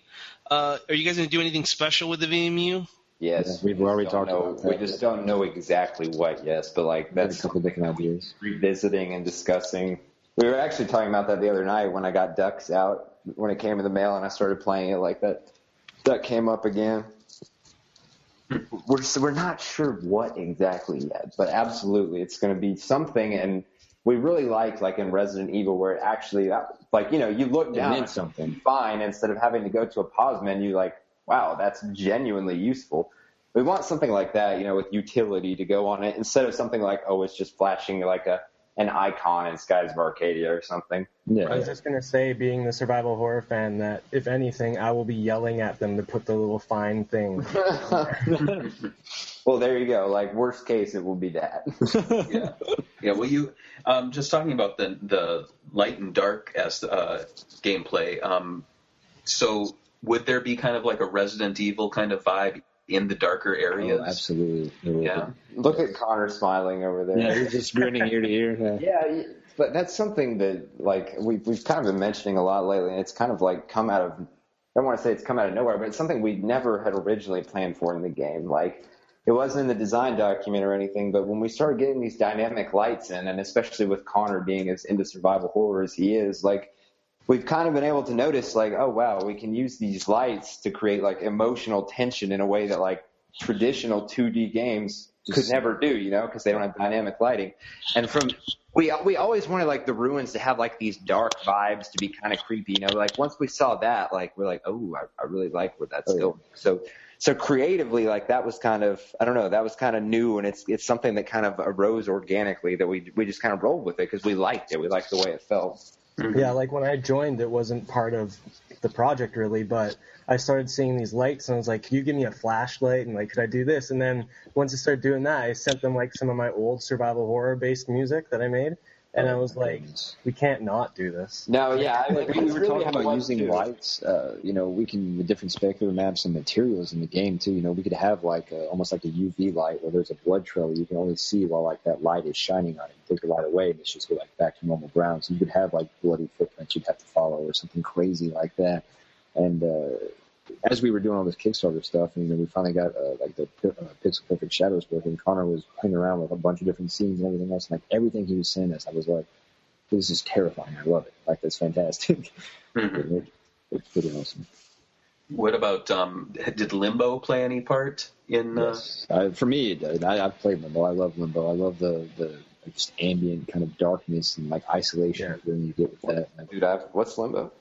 Uh, are you guys going to do anything special with the VMU? Yes, Yeah, we've we just already don't talked know- about We just don't know exactly what. Yes, but like that's a that's couple different ideas. revisiting and discussing. We were actually talking about that the other night when I got Ducks out when it came in the mail and I started playing it like that. Duck came up again. We're we're not sure what exactly yet, but absolutely it's going to be something. And we really like like in Resident Evil where it actually uh, like you know you look It down meant something. fine instead of having to go to a pause menu like wow that's genuinely useful we want something like that you know with utility to go on it instead of something like oh it's just flashing like a an icon in skies of arcadia or something Yeah. I was just gonna say, being the survival horror fan, that if anything, I will be yelling at them to put the little fine thing. well there you go like worst case it will be that yeah, yeah. Well, you um, just talking about the the light and dark as uh, gameplay. Um, so would there be kind of like a Resident Evil kind of vibe in the darker oh, areas? Oh, absolutely. It will be. Yeah. look at connor smiling over there Yeah, you're just grinning ear to ear. Yeah. Yeah, but that's something that like we've we've kind of been mentioning a lot lately, and it's kind of like come out of I don't want to say it's come out of nowhere, but it's something we never had originally planned for in the game. Like it wasn't in the design document or anything, but when we started getting these dynamic lights in, and especially with Connor being as into survival horror as he is, like we've kind of been able to notice like, oh wow, we can use these lights to create like emotional tension in a way that like traditional 2D games could never do, you know, because they don't have dynamic lighting. And from we we always wanted like the ruins to have like these dark vibes to be kind of creepy, you know. Like once we saw that, like we're like, oh, I, I really like where that's Oh, yeah. going. So so creatively, like that was kind of I don't know, that was kind of new, and it's it's something that kind of arose organically that we we just kind of rolled with it because we liked it, we liked the way it felt. Mm-hmm. Yeah, like when I joined, it wasn't part of the project really, but I started seeing these lights and I was like, "Can you give me a flashlight?" And like, could I do this? And then once I started doing that, I sent them like some of my old survival horror based music that I made, and I was like, "We can't not do this." No, yeah, I, Like, we that's were really talking about using too. lights. Uh, you know, we can with different specular maps and materials in the game too. You know, we could have like a, almost like a UV light where there's a blood trail you can only see while like that light is shining on it. You take the light away and it's just go like back to normal ground. So you could have like bloody footprints you'd have to follow or something crazy like that. And uh, as we were doing all this Kickstarter stuff, you know, we finally got uh, like the uh, Pixel Perfect Shadows book, and Connor was playing around with a bunch of different scenes and everything else. And like everything he was saying us, I was like, "This is terrifying. I love it. Like that's fantastic." Mhm. It- it's pretty awesome. What about um, did Limbo play any part in? Uh, Yes. Uh, for me, it did. I, I've played Limbo. I love Limbo. I love the the just ambient kind of darkness and like isolation Yeah. when you get with that. Dude, I've, what's limbo?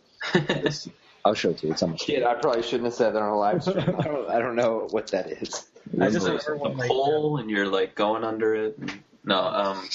It's- I'll show it to you. It's on my Shit, I probably shouldn't have said that on a live stream. I don't, I don't know what that is. I just There's remember a when like hole and you're like going under it. No, um,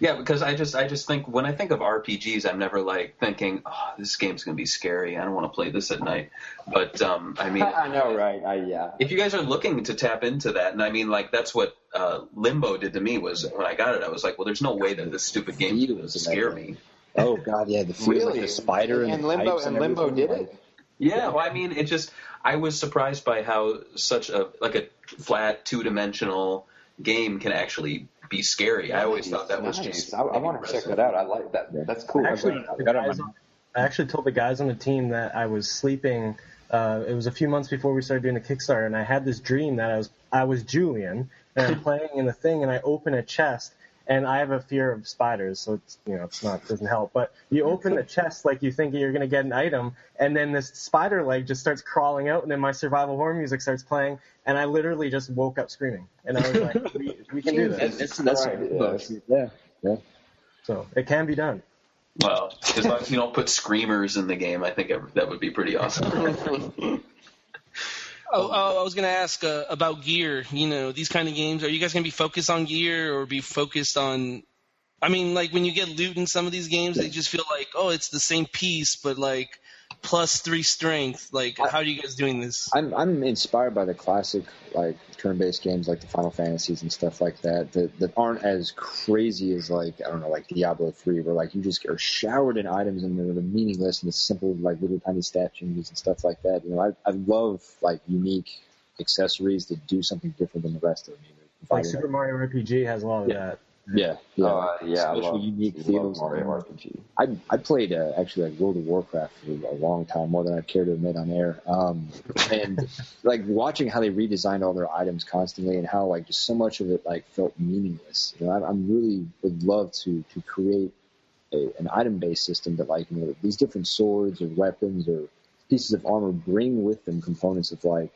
yeah, because I just I just think when I think of RPGs, I'm never like thinking, oh, this game's gonna be scary. I don't want to play this at night. But um, I mean, I know, right? I, yeah. if you guys are looking to tap into that, and I mean, like that's what uh, Limbo did to me was when I got it, I was like, well, there's no way that this stupid game is gonna scare that me. Oh god, yeah, the feel like Really? the spider and, and the limbo and and limbo did like- it. Yeah, well, I mean, it just I was surprised by how such a like a flat two dimensional game can actually be scary. I always thought that was Nice. just. I, I want to check that out. I like that. That's cool. Actually, I got it on on- I actually told the guys on the team that I was sleeping. Uh, it was a few months before we started doing the Kickstarter, and I had this dream that I was I was Julian, and I'm playing in the thing, and I open a chest, and I have a fear of spiders, so it's you know it's not doesn't help. But you open the chest like you think you're gonna get an item, and then this spider leg just starts crawling out, and then my survival horror music starts playing, and I literally just woke up screaming, and I was like, we, we can do this. That's that's Right, yeah, yeah. So it can be done. Well, as long as you don't put screamers in the game, I think that would be pretty awesome. Oh, oh, I was gonna ask uh, about gear. You know, these kind of games. Are you guys gonna be focused on gear or be focused on? I mean, like when you get loot in some of these games, they just feel like, oh, it's the same piece, but like plus three strength. Like, how are you guys doing this? I'm I'm inspired by the classic like turn-based games like the Final Fantasies and stuff like that that that aren't as crazy as like I don't know like Diablo three where like you just are showered in items and they're meaningless and it's simple like little tiny stat changes and stuff like that. You know, I I love like unique accessories that do something different than the rest of them. Like Super Mario RPG has a lot of Yeah. that. Yeah, yeah, Uh, yeah, I Special, unique feels. Mario RPG. I I played uh, actually like World of Warcraft for a long time, more than I care to admit on air. Um, and like watching how they redesigned all their items constantly, and how like just so much of it like felt meaningless. You know, I, I'm really would love to to create a, an item based system that like you know these different swords or weapons or pieces of armor bring with them components of like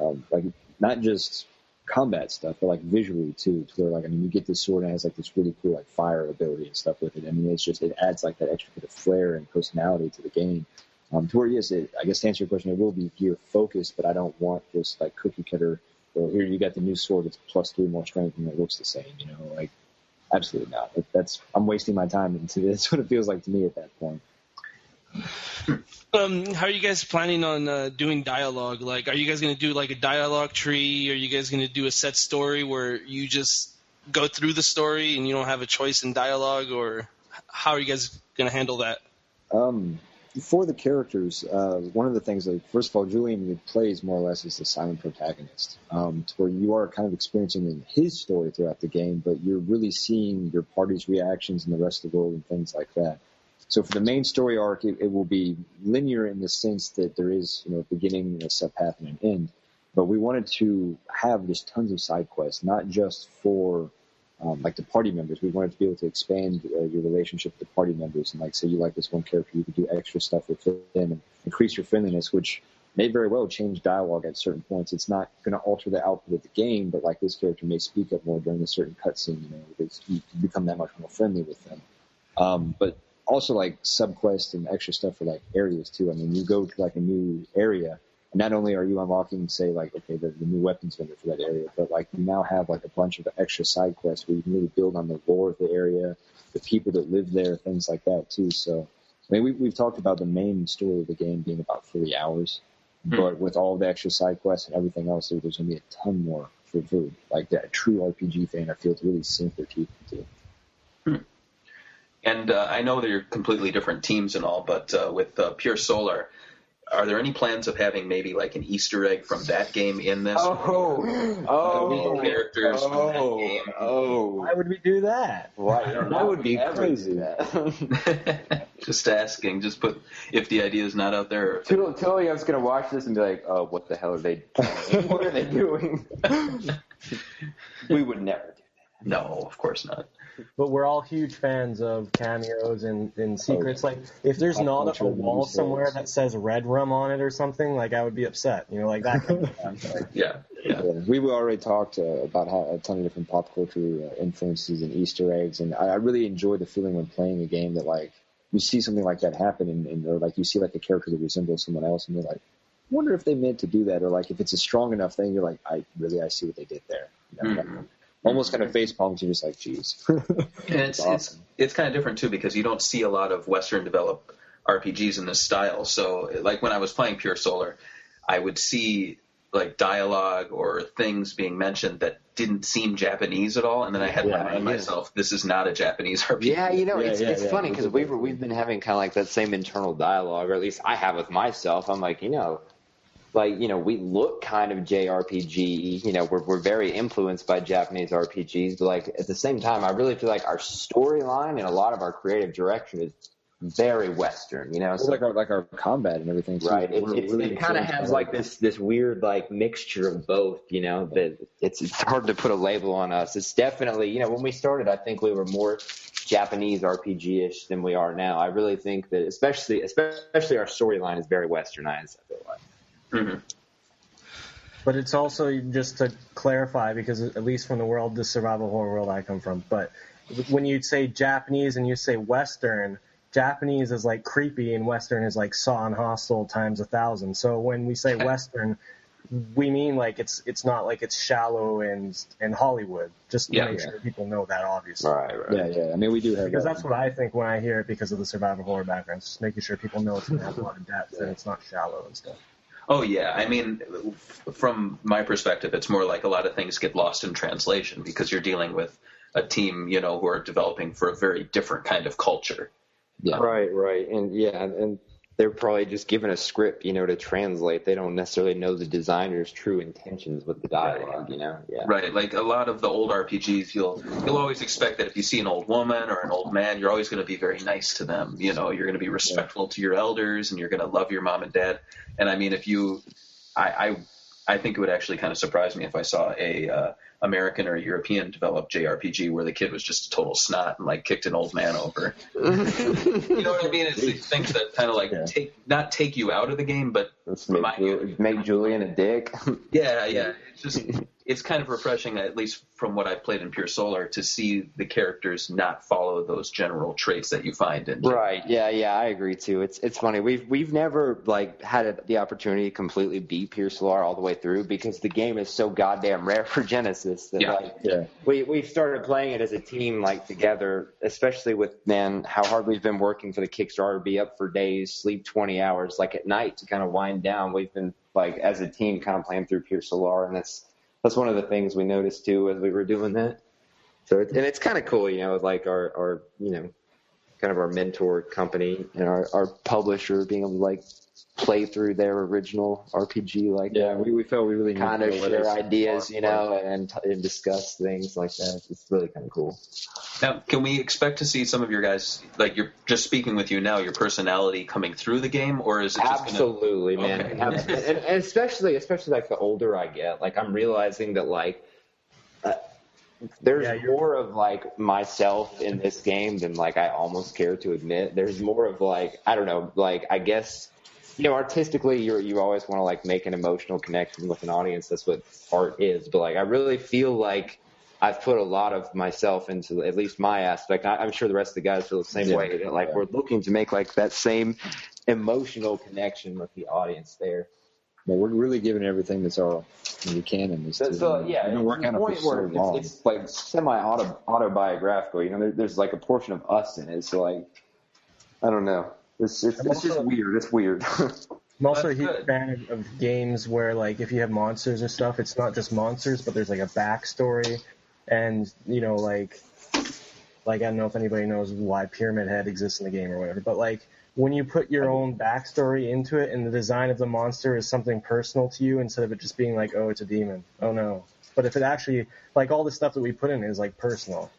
um, like not just combat stuff, but like visually too, to where like I mean you get this sword and it has like this really cool like fire ability and stuff with it. I mean it's just it adds like that extra bit of flair and personality to the game. Um, to where yes, it, I guess to answer your question, it will be gear focused, but I don't want just like cookie cutter. Well, here you got the new sword that's plus three more strength and it looks the same. You know, like absolutely not. That's I'm wasting my time into That's what it feels like to me at that point. Um, how are you guys planning on uh, doing dialogue? Like, are you guys going to do like a dialogue tree? Are you guys going to do a set story where you just go through the story and you don't have a choice in dialogue, or how are you guys going to handle that? Um, for the characters, uh, one of the things, like first of all, Julian plays more or less as the silent protagonist, um, to where you are kind of experiencing his story throughout the game, but you're really seeing your party's reactions in the rest of the world and things like that. So for the main story arc, it, it will be linear in the sense that there is, you know, a beginning, a subpath, and an end. But we wanted to have just tons of side quests, not just for um, like the party members. We wanted to be able to expand uh, your relationship with the party members, and like say you like this one character, you could do extra stuff with them and increase your friendliness, which may very well change dialogue at certain points. It's not going to alter the output of the game, but like this character may speak up more during a certain cutscene, you know, because you become that much more friendly with them. Um, but also like subquests and extra stuff for like areas too. I mean, you go to like a new area, and not only are you unlocking, say, like okay, the, the new weapons vendor for that area, but like you now have like a bunch of extra side quests where you can really build on the lore of the area, the people that live there, things like that too. So, I mean, we, we've talked about the main story of the game being about three hours, Hmm. but with all the extra side quests and everything else, there- there's going to be a ton more for, for like that true RPG fan. I feel to really sink their teeth into. And uh, I know they're completely different teams and all, but uh, with uh, Pier Solar, are there any plans of having maybe like an Easter egg from that game in this? Oh, oh, characters from that oh, game. oh. Why would we do that? Why? That would be crazy. that. just asking. Just put if the idea is not out there. if- Tul- Tulio's gonna watch this and be like, "Oh, what the hell are they? doing? what are they doing?" we would never do that. No, of course not. But we're all huge fans of cameos and, and secrets. Like, if there's not culture a wall news somewhere that says Red Rum on it or something, like I would be upset. You know, like that. Kind of. Like, Yeah, yeah. Yeah, we already talked uh, about how a ton of different pop culture uh, influences and Easter eggs, and I, I really enjoy the feeling when playing a game that like you see something like that happen, and, and or like you see like a character that resembles someone else, and you're like, I wonder if they meant to do that, or like if it's a strong enough thing, you're like, I really I see what they did there. You know, Mhm. Almost kind of face palms, you're just like, geez. And it's, It's it's it's kind of different too because you don't see a lot of Western developed RPGs in this style. So like when I was playing Pier Solar, I would see like dialogue or things being mentioned that didn't seem Japanese at all, and then I had to Yeah, remind yeah. myself this is not a Japanese RPG. Yeah, you know, Yeah, it's yeah, it's yeah. funny because we've we've been having kind of like that same internal dialogue, or at least I have with myself. I'm like, you know, like you know, we look kind of JRPG. You know, we're we're very influenced by Japanese RPGs, but like at the same time, I really feel like our storyline and a lot of our creative direction is very Western. You know, It's so like our like our combat and everything. Too. Right. It, it's really it kind of has like this this weird like mixture of both. You know, that it's it's hard to put a label on us. It's definitely you know when we started, I think we were more Japanese RPG ish than we are now. I really think that especially especially our storyline is very westernized. I feel like. Mhm. But it's also just to clarify, because at least from the world, the survival horror world I come from. But when you say Japanese and you say Western, Japanese is like creepy and Western is like saw and hostile times a thousand. So when we say Western, we mean like it's it's not like it's shallow and and Hollywood. Just to Yeah. make sure people know that, obviously. Right. Right. Yeah, yeah. I mean, we do have Because that. that's what I think when I hear it because of the survival horror background. It's just making sure people know it's going to have a lot of depth and it's not shallow and stuff. Oh yeah, I mean, from my perspective, it's more like a lot of things get lost in translation because you're dealing with a team, you know, who are developing for a very different kind of culture. Yeah. Right, right, and yeah, and they're probably just given a script, you know, to translate. They don't necessarily know the designer's true intentions with the dialogue, you know. Yeah. Right, like a lot of the old RPGs, you'll you'll always expect that if you see an old woman or an old man, you're always going to be very nice to them. You know, you're going to be respectful to your elders, and you're going to love your mom and dad. And I mean, if you, I, I, I think it would actually kind of surprise me if I saw a uh, American or European developed JRPG where the kid was just a total snot and like kicked an old man over. you know what I mean? It's these things that kind of like Yeah. take not take you out of the game, but make, remind Ju- you. make Julian a dick. Yeah, yeah. It's just it's kind of refreshing, at least from what I've played in Pier Solar, to see the characters not follow those general traits that you find in. Right. Yeah. Yeah. I agree too. It's it's funny. We've we've never like had a, the opportunity to completely beat Pier Solar all the way through because the game is so goddamn rare for Genesis that Yeah. like Yeah. we we started playing it as a team like together, especially with man how hard we've been working for the Kickstarter, be up for days, sleep twenty hours, like at night to kind of wind down. We've been like as a team kind of playing through Pure Solar, and that's that's one of the things we noticed too as we were doing that. So and it's kind of cool, you know, like our our you know kind of our mentor company and our, our publisher being able to like play through their original RPG like Yeah, we, we felt we really needed kind of share us- ideas, you know, and, and discuss things like that. It's really kind of cool. Now, can we expect to see some of your guys, like you're just speaking with you now, your personality coming through the game, or is it just going to? Absolutely, man. Okay. And, and especially, especially like the older I get, like I'm realizing that like uh, there's Yeah, more of like myself in this game than like I almost care to admit. There's more of like I don't know, like I guess you know, artistically, you you always want to like make an emotional connection with an audience. That's what art is. But like, I really feel like I've put a lot of myself into at least my aspect. I, I'm sure the rest of the guys feel the same Yeah. way. That, like, we're looking to make like that same emotional connection with the audience there. But we're really giving everything that's our we can in this. So, so yeah, we've been working on the it for so long. it's, it's like semi autobiographical. You know, there, there's like a portion of us in it. So like, I don't know. It's it's, I'm it's just weird. It's weird. I'm also a huge good. fan of, of games where, like, if you have monsters and stuff, it's not just monsters, but there's like a backstory, and you know, like, like I don't know if anybody knows why Pyramid Head exists in the game or whatever, but like when you put your own backstory into it, and the design of the monster is something personal to you instead of it just being like, oh, it's a demon, oh no. But if it actually, like, all the stuff that we put in is like personal.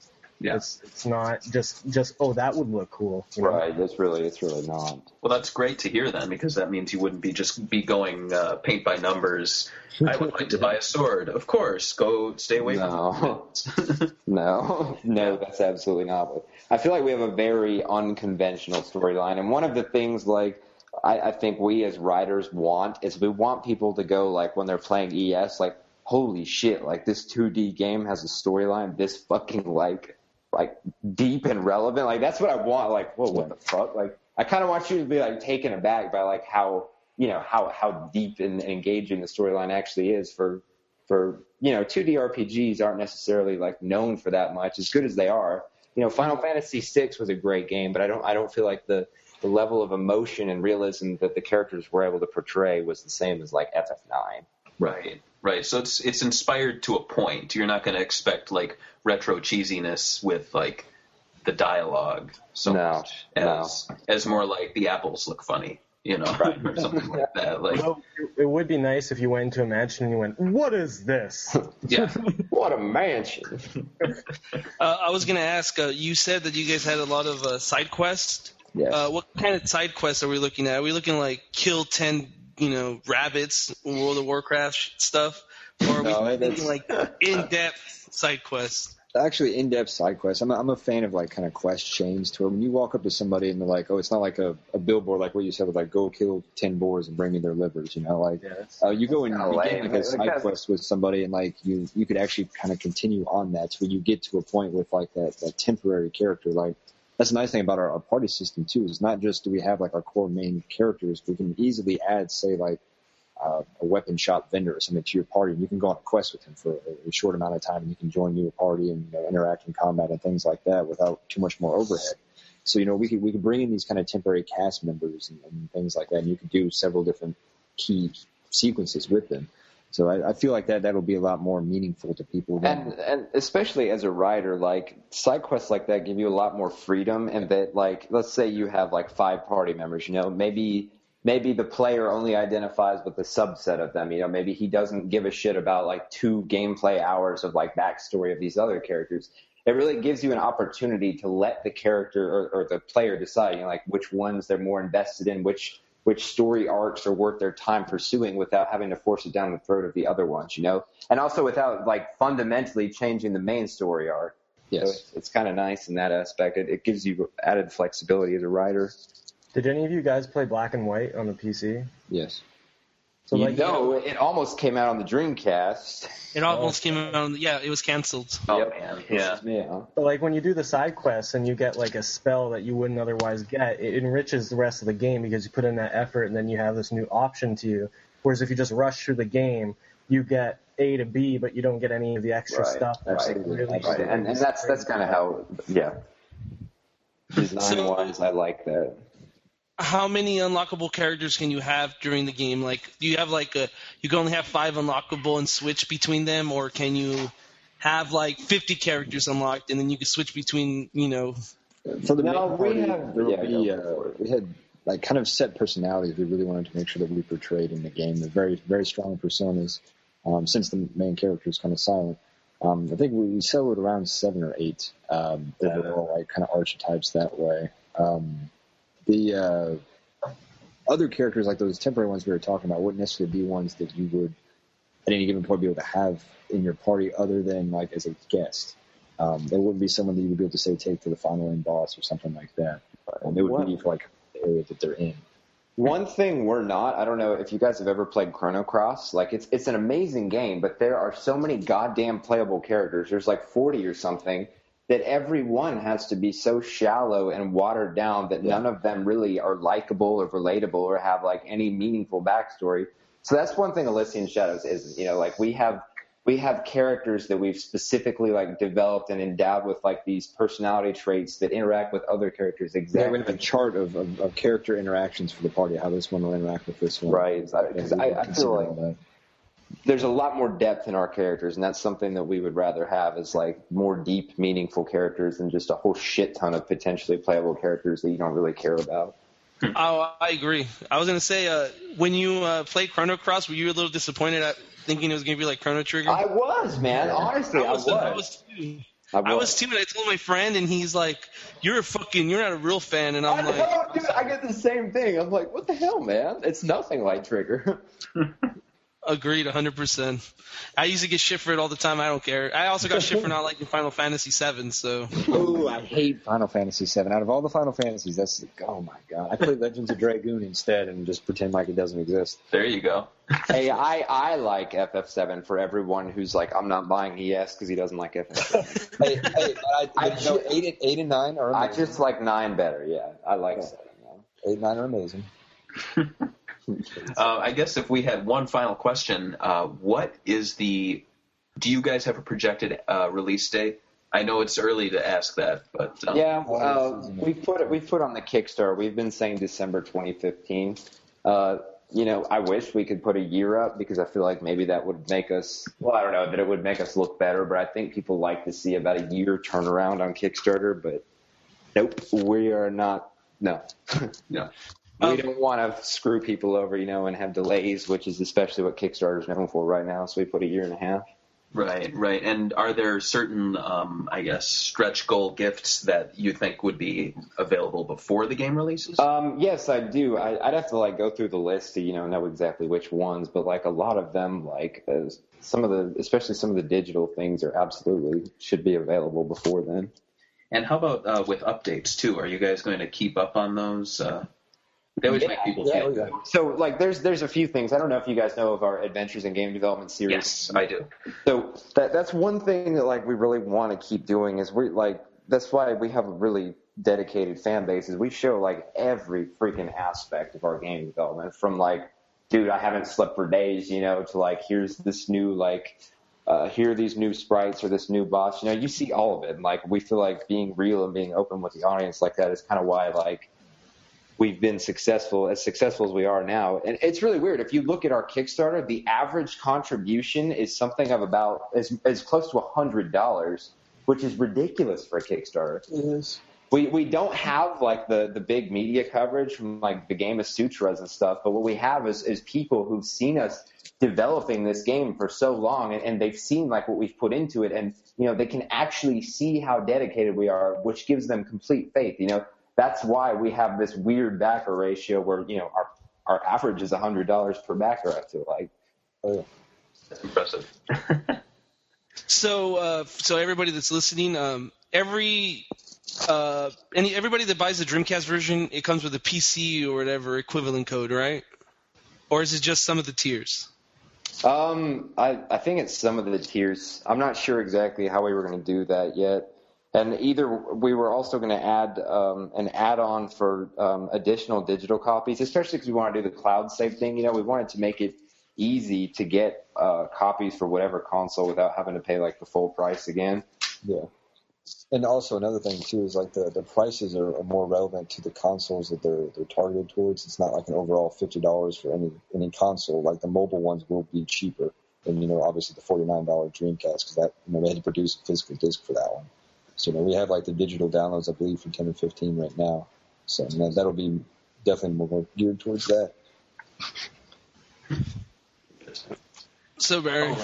Yeah. It's it's not just just oh that would look cool. you know? right. It's really it's really not. Well, that's great to hear then, because that means you wouldn't be just be going uh, paint by numbers. I would like to buy a sword. Of course, go stay away No. from. No, no, that's absolutely not. But I feel like we have a very unconventional storyline, and one of the things like I, I think we as writers want is we want people to go like when they're playing ES, like holy shit, like this 2D game has a storyline this fucking like like deep and relevant. Like that's what I want. Like whoa, what the fuck? Like I kind of want you to be like taken aback by like how you know how how deep and engaging the storyline actually is for for you know 2D RPGs aren't necessarily like known for that much as good as they are. You know, Final Fantasy VI was a great game, but I don't I don't feel like the the level of emotion and realism that the characters were able to portray was the same as like FF9. Right, right. So it's it's inspired to a point. You're not going to expect like retro cheesiness with like the dialogue so No, much as as more like the apples look funny, you know, or something like that. Like, Although it- it would be nice if you went into a mansion and you went, "What is this?" yeah, What a mansion! Uh, I was gonna ask. Uh, you said that you guys had a lot of uh, side quests. Yes. Uh, what kind of side quests are we looking at? Are we looking like kill ten, you know, rabbits, World of Warcraft stuff, or are we No, thinking like in-depth side quests? actually in-depth side quests. I'm a, I'm a fan of like kind of quest chains to where when you walk up to somebody and they're like, oh, it's not like a, a billboard like what you said with like go kill ten boars and bring me their livers. You know, like uh, you go and kinda you get like a side that's- quest with somebody and like you you could actually kind of continue on that so when you get to a point with like that that temporary character like. That's the nice thing about our, our party system too. Is it's not just do we have like our core main characters, we can easily add, say, like uh, a weapon shop vendor or something to your party, and you can go on a quest with him for a, a short amount of time, and you can join your party and you know, interact in combat and things like that without too much more overhead. So you know we could we could bring in these kind of temporary cast members and, and things like that, and you could do several different key sequences with them. So I, I feel like that that'll be a lot more meaningful to people. And and especially as a writer, like side quests like that give you a lot more freedom. And that, like, let's say you have like five party members, you know, maybe maybe the player only identifies with a subset of them. You know, maybe he doesn't give a shit about like two gameplay hours of like backstory of these other characters. It really gives you an opportunity to let the character or, or the player decide, you know, like which ones they're more invested in, which which story arcs are worth their time pursuing without having to force it down the throat of the other ones, you know, and also without like fundamentally changing the main story arc. yes, So it's, it's kind of nice in that aspect. It, it gives you added flexibility as a writer. Did any of you guys play Black and White on the PC? yes. So you like, know, it almost came out on the Dreamcast. It almost came out. On, yeah, it was canceled. Oh Yep. man, yeah. Yeah. But like when you do the side quests and you get like a spell that you wouldn't otherwise get, it enriches the rest of the game because you put in that effort and then you have this new option to you. Whereas if you just rush through the game, you get A to B, but you don't get any of the extra Right, stuff. that absolutely, really Right. And, and that's that's kind of how. Yeah. Design wise, I like that. How many unlockable characters can you have during the game? Like, do you have like a you can only have five unlockable and switch between them, or can you have like 50 characters unlocked and then you can switch between you know For the No, main we party, have- there will yeah, be, uh, we had like kind of set personalities we really wanted to make sure that we portrayed in the game. The very very strong personas. Um, since the main character is kind of silent, um, I think we settled around seven or eight um, overall, like kind of archetypes that way. Um, the uh, other characters, like those temporary ones we were talking about, wouldn't necessarily be ones that you would at any given point be able to have in your party, other than like as a guest. Um, there wouldn't be someone that you would be able to say take to the final end boss or something like that. And it would What- be for like the area that they're in. One thing we're not, I don't know if you guys have ever played Chrono Cross. Like it's it's an amazing game, but there are so many goddamn playable characters. There's like 40 or something that every one has to be so shallow and watered down that none of them really are likable or relatable or have like any meaningful backstory. So that's one thing Elysian Shadows is, you know, like we have we have characters that we've specifically like developed and endowed with like these personality traits that interact with other characters Yeah, we have a chart of, of, of character interactions for the party, how this one will interact with this one. Right, exactly. 'Cause And we I- I feel like- that. There's a lot more depth in our characters, and that's something that we would rather have is like more deep, meaningful characters than just a whole shit ton of potentially playable characters that you don't really care about. Oh, I agree. I was gonna say, uh, when you uh, played Chrono Cross, were you a little disappointed at thinking it was gonna be like Chrono Trigger? I was, man. Honestly, I was. I was too. I was too, and I told my friend, and he's like, "You're a fucking, you're not a real fan," and I I'm like, know, dude. I get the same thing. I'm like, what the hell, man? It's nothing like Trigger. "Agreed, 100." percent I used to get shit for it all the time. I don't care. I also got shit for not liking Final Fantasy VII. So Ooh, I hate Final Fantasy VII. Out of all the Final Fantasies, that's like, oh my god. I play Legends of Dragoon instead and just pretend like it doesn't exist. There you go. hey, I I like FF7 for everyone who's like, I'm not buying ES because he doesn't like FF7. hey, hey, I, I but no, ju- eight, and- eight and nine are amazing. I amazing. just like nine better. Yeah, I like seven. Man. eight and nine are amazing. Uh, I guess if we had one final question, uh, what is the? Do you guys have a projected uh, release date? I know it's early to ask that, but um, Yeah, uh, we put it. We put on the Kickstarter. We've been saying December 2015. Uh, you know, I wish we could put a year up because I feel like maybe that would make us. Well, I don't know that it would make us look better, but I think people like to see about a year turnaround on Kickstarter. But nope, we are not. No, no. We Um, don't want to screw people over, you know, and have delays, which is especially what Kickstarter is known for right now. So we put a year and a half. Right, right. And are there certain, um, I guess, stretch goal gifts that you think would be available before the game releases? Um, yes, I do. I, I'd have to like go through the list to you know know exactly which ones, but like a lot of them, like uh, some of the, especially some of the digital things, are absolutely should be available before then. and how about uh, with updates too? Are you guys going to keep up on those? Uh, they always make people Yeah, feel yeah. good. So like there's there's a few things. I don't know if you guys know of our Adventures in Game Development series. Yes, I do. So that that's one thing that like we really want to keep doing is we like that's why we have a really dedicated fan base is we show like every freaking aspect of our game development from like dude I haven't slept for days you know to like here's this new like uh, here are these new sprites or this new boss you know you see all of it and like we feel like being real and being open with the audience like that is kind of why like we've been successful as successful as we are now. And it's really weird. If you look at our Kickstarter, the average contribution is something of about as as close to a hundred dollars, which is ridiculous for a Kickstarter. It is. We we don't have like the the big media coverage from like the Gamasutras and stuff, but what we have is is people who've seen us developing this game for so long and, and they've seen like what we've put into it and you know they can actually see how dedicated we are, which gives them complete faith. You know, that's why we have this weird backer ratio where you know our our average is a hundred dollars per backer. I feel like. Oh. That's impressive. So, uh, so everybody that's listening, um, every uh, any everybody that buys the Dreamcast version, it comes with a PC or whatever equivalent code, right? Or is it just some of the tiers? Um, I, I think it's some of the tiers. I'm not sure exactly how we were going to do that yet. And either we were also going to add um, an add-on for um, additional digital copies, especially because we want to do the cloud save thing. You know, we wanted to make it easy to get uh, copies for whatever console without having to pay like the full price again. Yeah. And also another thing too is like the, the prices are, are more relevant to the consoles that they're they're targeted towards. It's not like an overall fifty dollars for any any console. Like the mobile ones will be cheaper than you know obviously the forty nine dollar Dreamcast because that you know they had to produce a physical disc for that one. So you know we have like the digital downloads I believe for ten and fifteen right now. So you know, that'll be definitely more geared towards that. So Barry,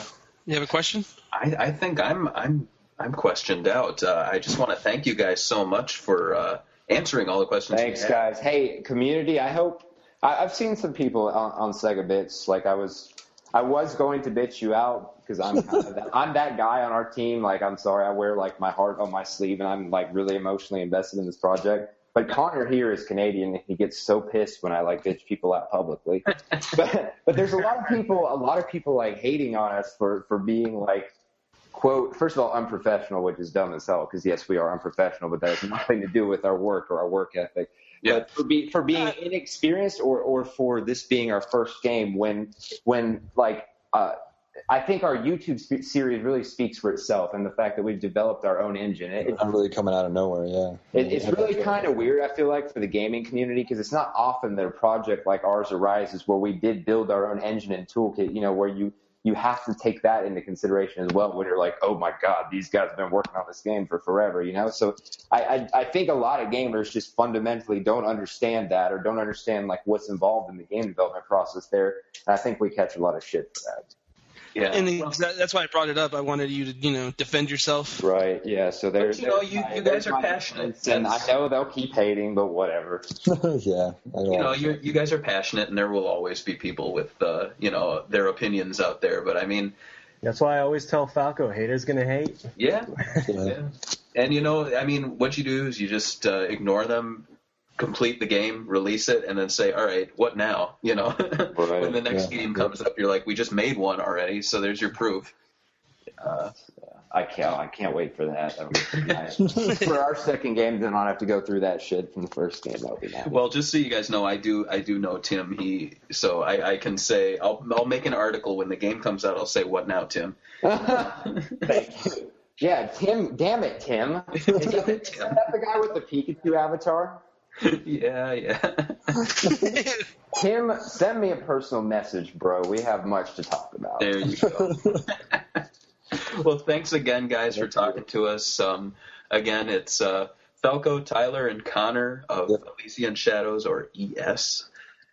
you have a question? I, I think I'm I'm I'm questioned out. Uh, I just want to thank you guys so much for uh, answering all the questions. Thanks, guys. Hey, community. I hope I, I've seen some people on, on Sega Bits. Like I was, I was going to bitch you out because I'm kind of that, I'm that guy on our team. Like I'm sorry, I wear like my heart on my sleeve, and I'm like really emotionally invested in this project. But Connor here is Canadian, and he gets so pissed when I like bitch people out publicly. but but there's a lot of people, a lot of people like hating on us for for being like quote, first of all, unprofessional, which is dumb as hell, because yes, we are unprofessional, but that has nothing to do with our work or our work ethic. Yeah. But for, be, for being inexperienced or, or for this being our first game, when, when like, uh, I think our YouTube spe- series really speaks for itself and the fact that we've developed our own engine. It, It's not really coming out of nowhere. Yeah. it, it's really kind of weird, I feel like, for the gaming community because it's not often that a project like ours arises where we did build our own engine and toolkit, you know, where you, you have to take that into consideration as well when you're like, oh my God, these guys have been working on this game for forever, you know? So I, I, I think a lot of gamers just fundamentally don't understand that or don't understand like what's involved in the game development process there. And I think we catch a lot of shit for that. Yeah. And exa- that's why I brought it up. I wanted you to, you know, defend yourself. Right. Yeah. So there's, you know, you- my- you guys are passionate. And I That's- know they'll keep hating, but whatever. yeah. I you know, you you guys are passionate, and there will always be people with uh, you know their opinions out there. But I mean, That's why I always tell Falco, haters gonna hate. yeah, yeah. yeah. And you know, I mean, what you do is you just uh, ignore them, complete the game, release it, and then say, "All right, what now?" You know, when the next Yeah. game comes up, you're like, "We just made one already, so there's your proof." Uh, I can't. I can't wait for that. That would be nice. for our second game, then I'll have to go through that shit from the first game. That'll be nice. well, just so you guys know, I do I do know Tim. He so I, I can say I'll I'll make an article when the game comes out. I'll say, "What now, Tim?" Thank you. Yeah, Tim. Damn it, Tim. Is that, Damn it, is Tim. that the guy with the Pikachu avatar? yeah, yeah. Tim, send me a personal message, bro. We have much to talk about. There you go. well, thanks again, guys, for talking to us. Um, again, it's uh, Falco, Tyler, and Connor of Yep. Elysian Shadows, or ES,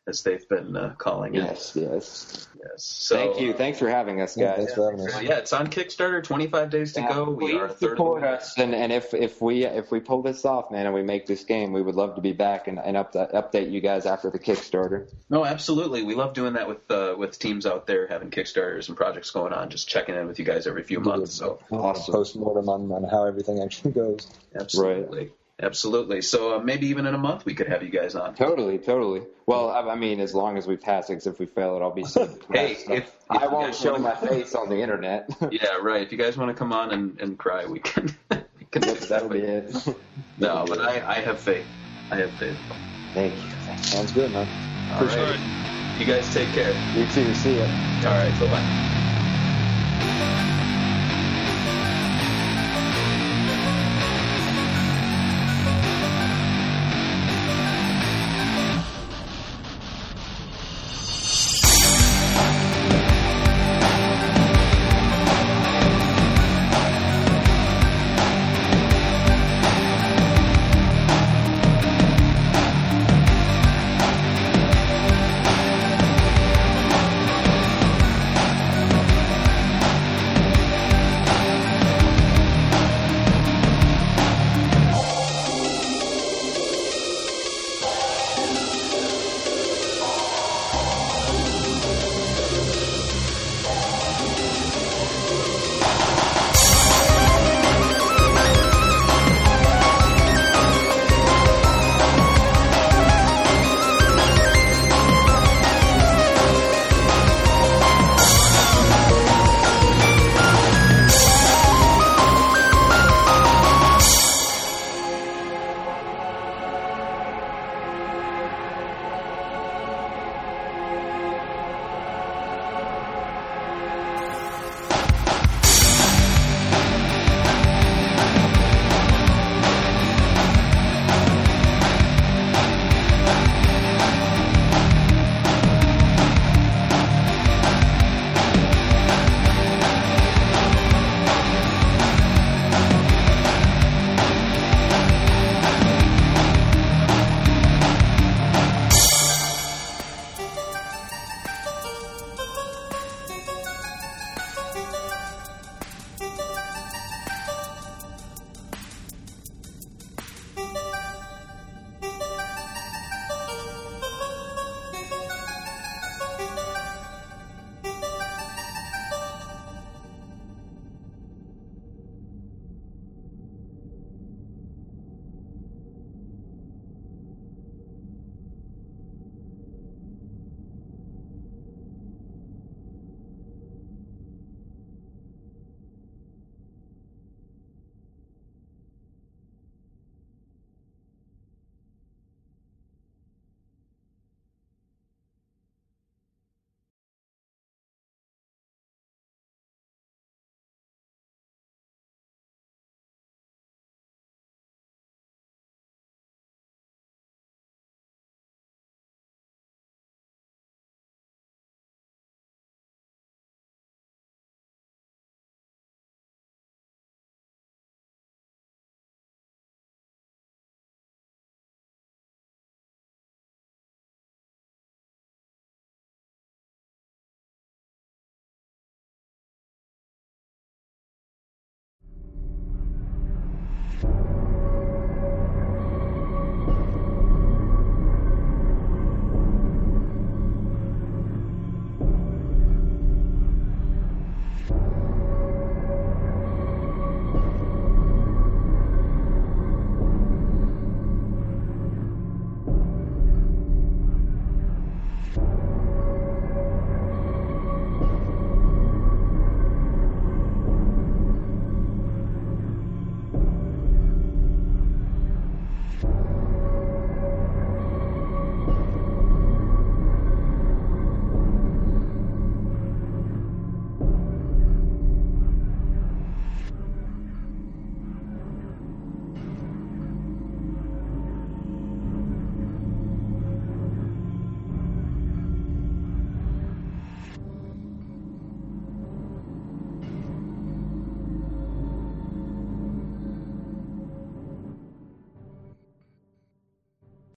as they've been uh, calling it. Yes, yes. Yes. So, Thank you. Thanks for having us, Yeah, guys. thanks for having us. Yeah, it's on Kickstarter. 25 days to go. We are a third support us, and, and if if we if we pull this off, man, and we make this game, we would love to be back and, and up update you guys after the Kickstarter. No, absolutely. We love doing that with uh, with teams out there having Kickstarters and projects going on. Just checking in with you guys every few months. So Awesome. Post mortem on, on how everything actually goes. absolutely, absolutely. So uh, maybe even in a month we could have you guys on. Totally, totally. Well, I, I mean, as long as we pass it, 'cause if we fail it, I'll be. so Hey, if- if I won't show wanna- my face on the internet. Yeah, right. If you guys want to come on and, and cry, we can. we can do That'll be it. No, but I, I have faith. I have faith. Thank you. Sounds good, man. All right. You guys take care. You too. See ya. All right. Bye bye.